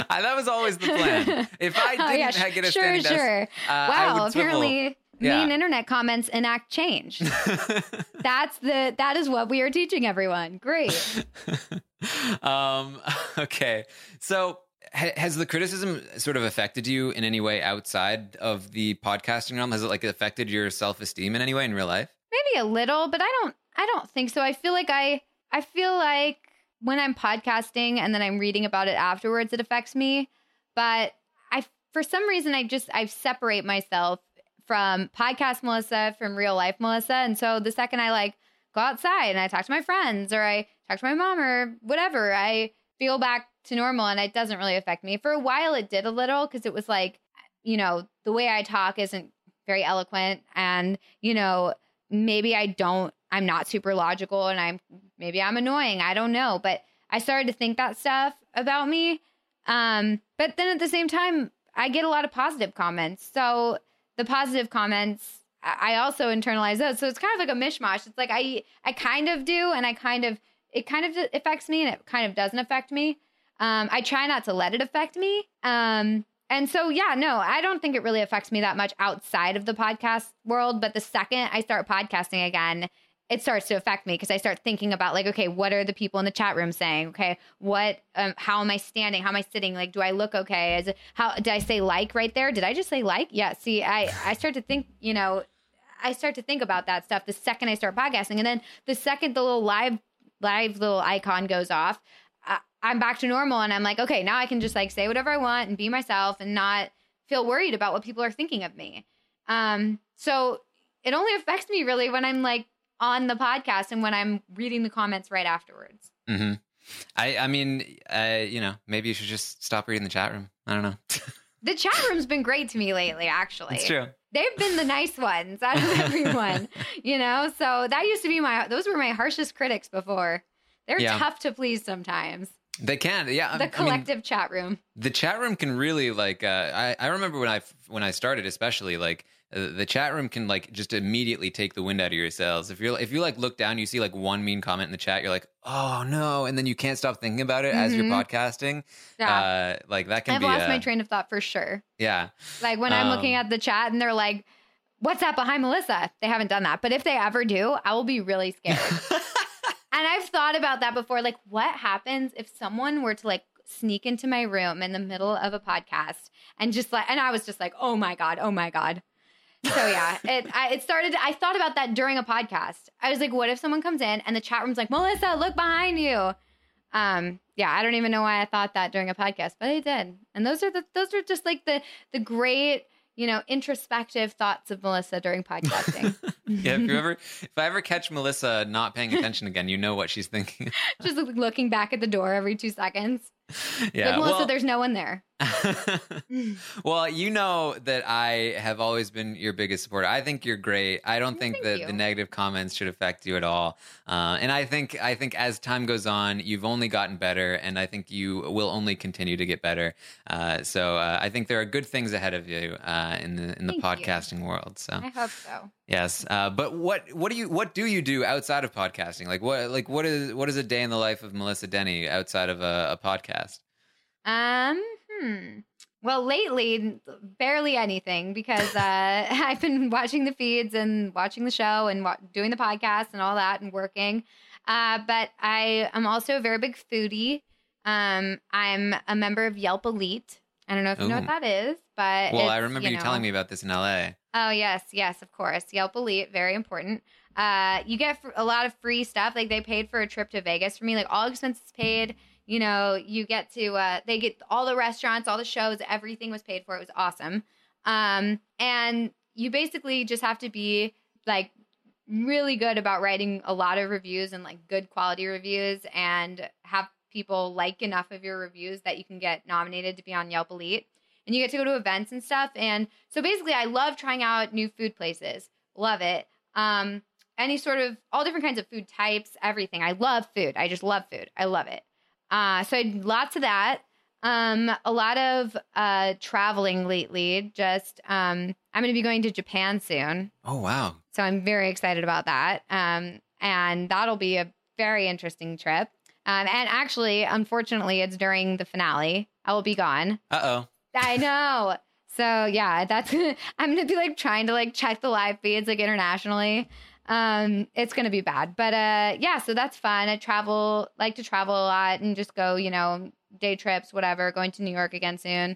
I, that was always the plan. If I didn't oh, yeah, get a sure, standing sure. desk, uh, wow, apparently yeah. mean internet comments enact change. That's the that is what we are teaching everyone. Great. um, okay, so ha- has the criticism sort of affected you in any way outside of the podcasting realm? Has it like affected your self esteem in any way in real life? Maybe a little, but I don't. I don't think so. I feel like I. I feel like when I'm podcasting and then I'm reading about it afterwards, it affects me. But I, for some reason, I just I separate myself from podcast Melissa, from real life Melissa. And so the second I like go outside and I talk to my friends or I talk to my mom or whatever, I feel back to normal and it doesn't really affect me. For a while, it did a little because it was like, you know, the way I talk isn't very eloquent. And, you know, maybe I don't, I'm not super logical and I'm, maybe I'm annoying. I don't know. But I started to think that stuff about me. Um, but then at the same time, I get a lot of positive comments. So the positive comments, I also internalize those. So it's kind of like a mishmash. It's like I I kind of do, and I kind of it kind of affects me, and it kind of doesn't affect me. Um, I try not to let it affect me. Um, and so, yeah, no, I don't think it really affects me that much outside of the podcast world. But the second I start podcasting again, it starts to affect me because I start thinking about like, okay, what are the people in the chat room saying? Okay, what, um, how am I standing? How am I sitting? Like, do I look okay? Is it, how did I say like right there? Did I just say like? Yeah. See, I I start to think, you know, I start to think about that stuff the second I start podcasting, and then the second the little live live little icon goes off, I, I'm back to normal, and I'm like, okay, now I can just like say whatever I want and be myself and not feel worried about what people are thinking of me. Um, so it only affects me really when I'm like on the podcast and when I'm reading the comments right afterwards. Mm-hmm. I, I mean, uh, you know, maybe you should just stop reading the chat room. I don't know. the chat room's been great to me lately, actually. It's true. They've been the nice ones out of everyone, you know? So that used to be my, those were my harshest critics before. They're yeah. tough to please sometimes. They can, yeah. The collective I mean, chat room. The chat room can really like. Uh, I I remember when I when I started, especially like the chat room can like just immediately take the wind out of your sails. If you're if you like look down, you see like one mean comment in the chat, you're like, oh no, and then you can't stop thinking about it mm-hmm. as you're mm-hmm. podcasting. Yeah, uh, like that can. I've be, lost my train of thought for sure. Yeah, like when I'm looking um, at the chat and they're like, "What's that behind Melissa?" They haven't done that, but if they ever do, I will be really scared. and I've thought about that before. Like, what happens if someone were to like sneak into my room in the middle of a podcast and just like, and I was just like, oh my god, oh my god So yeah, it I, it started. I thought about that during a podcast. I was like, what if someone comes in and the chat room's like, Melissa, look behind you. Um, yeah, I don't even know why I thought that during a podcast, but I did. And those are the those are just like the the great you know, introspective thoughts of Melissa during podcasting. yeah, if you ever if I ever catch Melissa not paying attention again, you know what she's thinking. Just looking back at the door every two seconds. Yeah, like, Melissa, well, there's no one there. well, you know that I have always been your biggest supporter. I think you're great. I don't think thank that you. the negative comments should affect you at all. Uh, and I think I think as time goes on, you've only gotten better, and I think you will only continue to get better. Uh, so uh, I think there are good things ahead of you uh, in the in the Thank you. podcasting world. So I hope so. Yes, uh, but what what do you what do you do outside of podcasting? Like what like what is what is a day in the life of Melissa Denny outside of a, a podcast? Um, hmm. Well, lately, barely anything because uh, I've been watching the feeds and watching the show and wa- doing the podcast and all that and working. Uh, but I am also a very big foodie. Um, I'm a member of Yelp Elite. I don't know if you know what that is, but Well, I remember you, know- telling me about this in LA. Oh yes, yes, of course. Yelp Elite, very important. Uh, you get a lot of free stuff. Like they paid for a trip to Vegas for me, like all expenses paid. You know, you get to uh, they get all the restaurants, all the shows, everything was paid for. It was awesome. Um, and you basically just have to be like really good about writing a lot of reviews and like good quality reviews and have people like enough of your reviews that you can get nominated to be on Yelp Elite. And you get to go to events and stuff. And so basically, I love trying out new food places. Love it. Um, any sort of all different kinds of food types, everything. I love food. I just love food. I love it. Uh, so I did lots of that. Um, a lot of uh, traveling lately. Just um, I'm going to be going to Japan soon. Oh wow. So I'm very excited about that. Um, and that'll be a very interesting trip. Um, and actually, unfortunately, it's during the finale. I will be gone. Uh oh. I know. So yeah, that's I'm gonna be like trying to like check the live feeds like internationally. Um, it's gonna be bad, but uh, yeah. So that's fun. I travel, like to travel a lot and just go, you know, day trips, whatever. Going to New York again soon.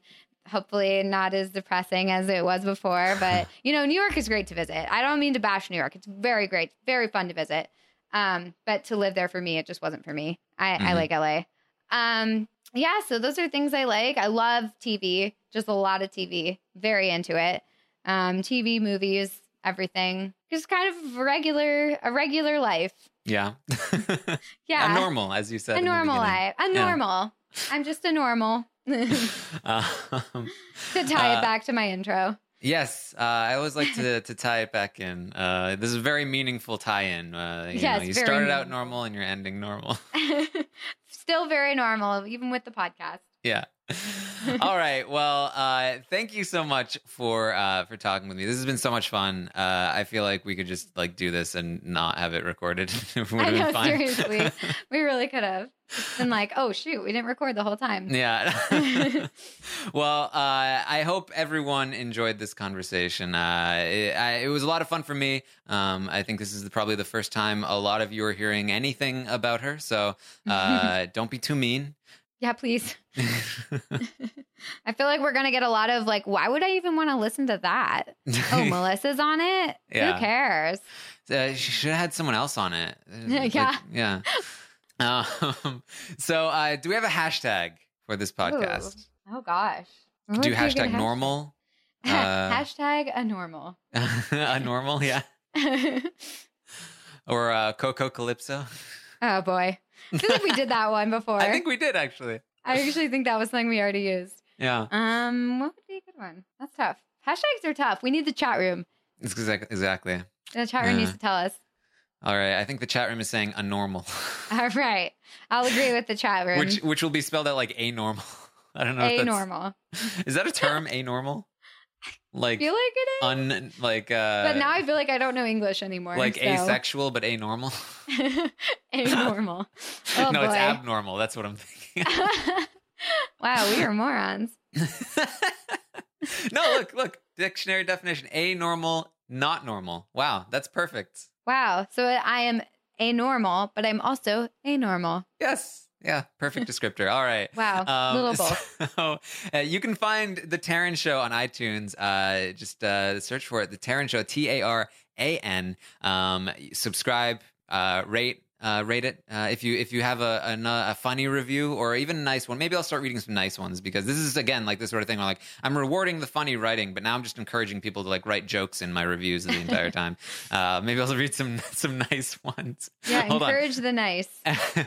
Hopefully, not as depressing as it was before, but you know, New York is great to visit. I don't mean to bash New York. It's very great, very fun to visit. Um, but to live there for me, it just wasn't for me. I, I Mhm. like LA. Um, yeah, so those are things I like. I love TV, just a lot of TV. Very into it. Um, TV, movies, everything. Just kind of regular, a regular life. Yeah. Yeah, A normal, as you said. a normal life. A Yeah. normal. I'm just a normal. to Um, tie Uh, it back to my intro. Yes, uh, I always like to to tie it back in. Uh, this is a very meaningful tie-in. Uh, you Yes, know, you started out normal and you're ending normal. Still very normal, even with the podcast. yeah. All right. Well, uh, thank you so much for uh, for talking with me. This has been so much fun. Uh, I feel like we could just like do this and not have it recorded. it I know, seriously. We really could have. It's been like, oh shoot, we didn't record the whole time. Yeah. well, uh, I hope everyone enjoyed this conversation. Uh, it, I, it was a lot of fun for me. Um, I think this is probably the first time a lot of you are hearing anything about her. So uh, don't be too mean. Yeah, please. I feel like we're gonna get a lot of like, why would I even want to listen to that? Oh, Melissa's on it. Yeah. Who cares? Uh, she should have had someone else on it. Like, Yeah. yeah. Um, so, uh, do we have a hashtag for this podcast? Ooh. Oh gosh. What Do would be a good hashtag hash- normal? Uh, hashtag a normal. a normal, yeah. Or uh, Coco Calypso? oh boy. I feel like we did that one before. I think we did actually. I actually think that was something we already used. Yeah. Um, what would be a good one? That's tough. Hashtags are tough. We need the chat room. It's exact- exactly. The chat room Yeah. needs to tell us. All right. I think the chat room is saying a normal, All right. I'll agree with the chat room. which which will be spelled out like a normal. I don't know. if a normal. Is that a term? A normal? I Like feel like it is. un like uh but now I feel like I don't know English anymore. like so. asexual but anormal. a normal. Oh, no, it's abnormal. That's what I'm thinking. wow, we are morons. no, look, look. Dictionary definition: a normal, not normal. Wow, that's perfect. Wow. So I am a normal, but I'm also a normal. Yes, Yeah, perfect descriptor. All right. Wow, little both. So, uh, you can find The Taran Show on iTunes. Uh, just uh, search for it. The Taran Show, T A R A N. Um, subscribe, uh, rate. Uh, rate it uh, if you if you have a, a a funny review or even a nice one. Maybe I'll start reading some nice ones because this is again like this sort of thing where like I'm rewarding the funny writing, but now I'm just encouraging people to like write jokes in my reviews the entire time. Uh, maybe I'll read some some nice ones. Yeah, Hold on. encourage the nice.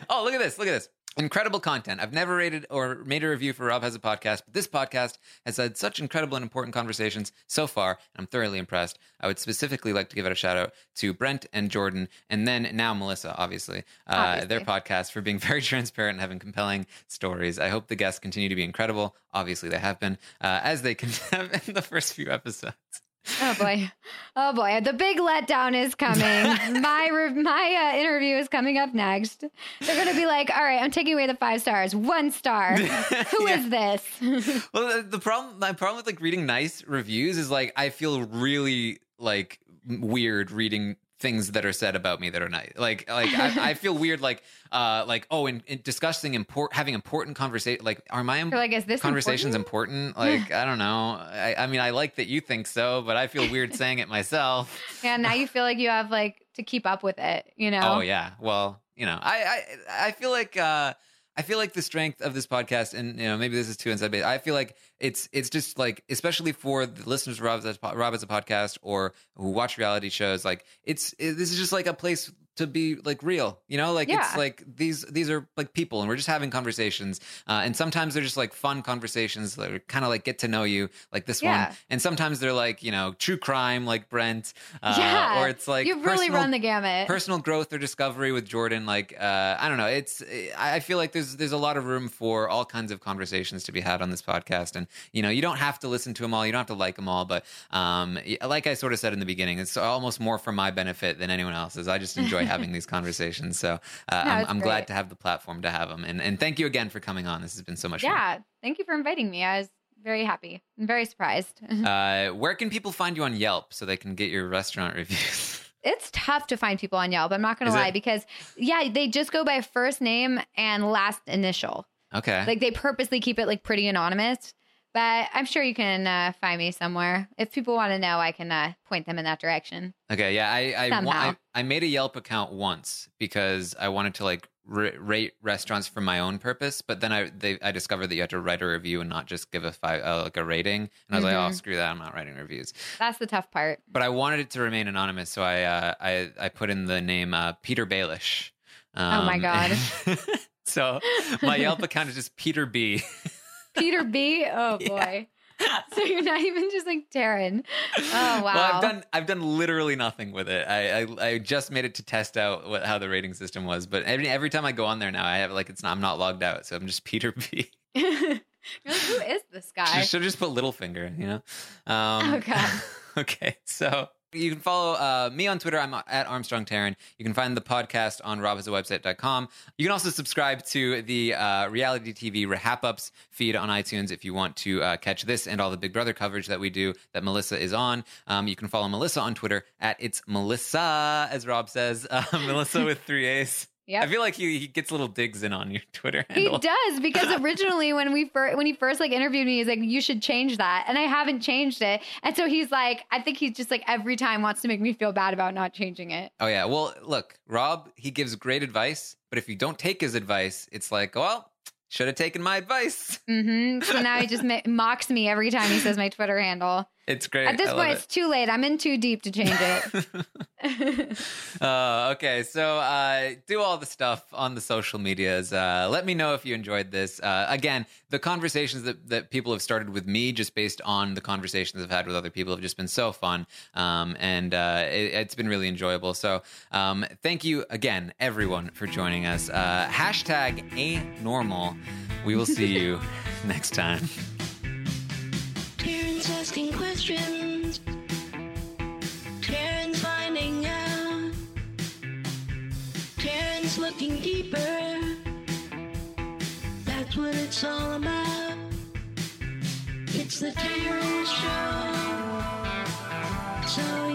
oh, look at this. Look at this. Incredible content. I've never rated or made a review for Rob Has a Podcast, but this podcast has had such incredible and important conversations so far, and I'm thoroughly impressed. I would specifically like to give out a shout out to Brent and Jordan, and then now Melissa, obviously, uh, Obviously. their podcast for being very transparent and having compelling stories. I hope the guests continue to be incredible. Obviously, they have been, uh, as they can have in the first few episodes. Oh boy, oh boy, the big letdown is coming. my re- my uh, interview is coming up next. They're gonna be like, "All right, I'm taking away the five stars. One star. Who is this?" well the, the problem my problem with like reading nice reviews is like i feel really like weird reading things that are said about me that are nice like like I, I feel weird like uh like oh in, in discussing important having important conversation like are my im- like, "Is this conversations important?" important, like i don't know I, I mean i like that you think so but i feel weird saying it myself Yeah, now you feel like you have like to keep up with it. You know? Oh yeah. Well, you know, I I I feel like uh I feel like the strength of this podcast, and you know, maybe this is too inside base. I feel like it's it's just like, especially for the listeners of Rob Has a Podcast or who watch reality shows, like it's it, this is just like a place to be like real, you know, like it's like these these are like people, and we're just having conversations, uh, and sometimes they're just like fun conversations that are kind of like get to know you, like this Yeah. one, and sometimes they're like you know true crime, like Brent, uh, yeah. or it's like you've really personal- run the gamut. personal growth or discovery with Jordan. Like, uh, I don't know. It's I I feel like there's there's a lot of room for all kinds of conversations to be had on this podcast, and you know, you don't have to listen to them all, you don't have to like them all, but um, like I sort of said in the beginning, it's almost more for my benefit than anyone else's. I just enjoy having these conversations, so uh, No, I'm, I'm glad to have the platform to have them, and and thank you again for coming on. This has been so much fun. yeah. Thank you for inviting me. I was very happy and very surprised. Uh, where can people find you on Yelp so they can get your restaurant reviews? it's tough to find people on Yelp. I'm not going to it? lie because yeah, they just go by first name and last initial. okay. Like they purposely keep it like pretty anonymous. But I'm sure you can uh, find me somewhere. If people want to know, I can uh, point them in that direction. Okay, yeah, I I, Somehow. I I made a Yelp account once because I wanted to like ra- rate restaurants for my own purpose, but then I they I discovered that you had to write a review and not just give a five uh, like a rating, and I was like, oh Mhm. screw that, I'm not writing reviews. That's the tough part. But I wanted it to remain anonymous, so I uh, I I put in the name uh, Petyr Baelish. Oh my Um, God. so my Yelp account is just Peter B. Peter B. Oh Yeah. boy. So you're not even just like Taran. Oh wow. Well, I've done I've done literally nothing with it. I I, I just made it to test out what, how the rating system was, but every every time I go on there now, I have like it's not I'm not logged out, so I'm just Peter B. You're like, who is this guy? Should have just put Littlefinger, you know. Um, Oh, God. okay, so you can follow uh, me on Twitter. I'm at Armstrong Taran. You can find the podcast on robhasawebsite.com. You can also subscribe to the uh, reality TV RHAPups feed on iTunes if you want to uh, catch this and all the Big Brother coverage that we do that Melissa is on. Um, you can follow Melissa on Twitter at it's Melissa, as Rob says, uh, Melissa with three A's. Yep. I feel like he, he gets little digs in on your Twitter He does because originally when we first when he first like interviewed me, he's like, "You should change that," and I haven't changed it. And so he's like, I think he's just like every time wants to make me feel bad about not changing it. Oh yeah. Well, look, Rob, he gives great advice, but if you don't take his advice, it's like, well, should have taken my advice. hmm So now he just ma- mocks me every time he says my Twitter handle. It's great. At this point, love it's too late. I'm in too deep to change it. it. uh, okay, so uh, do all the stuff on the social medias. Uh, let me know if you enjoyed this. Uh, again, the conversations that, that people have started with me, just based on the conversations I've had with other people, have just been so fun, um, and uh, it, it's been really enjoyable. So, um, thank you again, everyone, for joining us. Uh, hashtag ain't normal. We will see you next time. Questions. Taran's finding out. Taran's looking deeper. That's what it's all about. It's the Karen Show. So